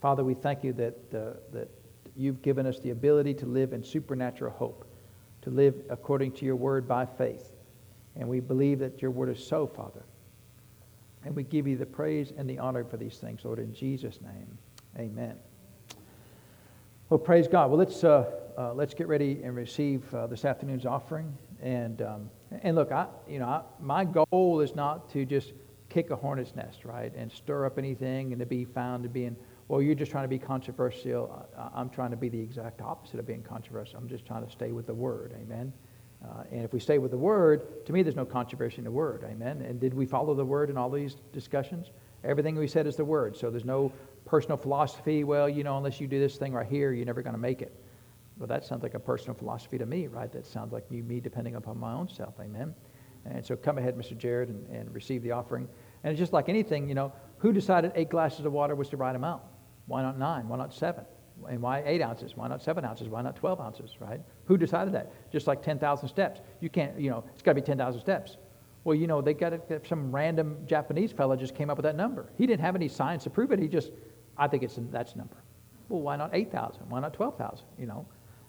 Father, we thank you that, uh, that you've given us the ability to live in supernatural hope, to live according to your word by faith. And we believe that your word is so, Father. And we give you the praise and the honor for these things, Lord, in Jesus' name. Amen. Well, praise God. Well, let's, uh, uh, let's get ready and receive uh, this afternoon's offering. And, um, and look, I, you know, I, my goal is not to just kick a hornet's nest, right, and stir up anything and to be found to be in well, you're just trying to be controversial. I- I'm trying to be the exact opposite of being controversial. I'm just trying to stay with the Word. Amen. Uh, and if we stay with the Word, to me, there's no controversy in the Word. Amen. And did we follow the Word in all these discussions? Everything we said is the Word. So there's no personal philosophy. Well, you know, unless you do this thing right here, you're never going to make it. Well, that sounds like a personal philosophy to me, right? That sounds like you, me depending upon my own self. Amen. And so come ahead, Mr. Jared, and, and receive the offering. And it's just like anything, you know, who decided eight glasses of water was the right amount? Why not nine? Why not seven? And why eight ounces? Why not seven ounces? Why not 12 ounces, right? Who decided that? Just like 10,000 steps. You can't, you know, it's got to be 10,000 steps. Well, you know, they got some random Japanese fellow just came up with that number. He didn't have any science to prove it. He just, I think it's that's number. Well, why not 8,000? Why not 12,000? You know,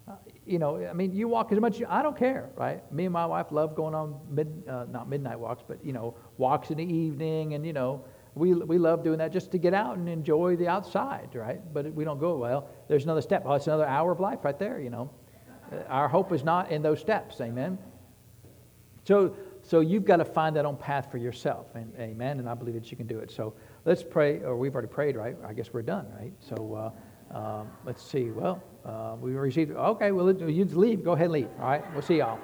uh, you know, I mean, you walk as much. I don't care, right? Me and my wife love going on mid, uh, not midnight walks, but you know, walks in the evening, and you know, we we love doing that just to get out and enjoy the outside, right? But we don't go well. There's another step. Oh, it's another hour of life right there. You know, uh, our hope is not in those steps. Amen. So so you've got to find that own path for yourself, and amen. And I believe that you can do it. So let's pray. Or we've already prayed, right? I guess we're done, right? So. Uh, um, let's see. Well, uh, we received. Okay, well, you leave. Go ahead and leave. All right. We'll see y'all.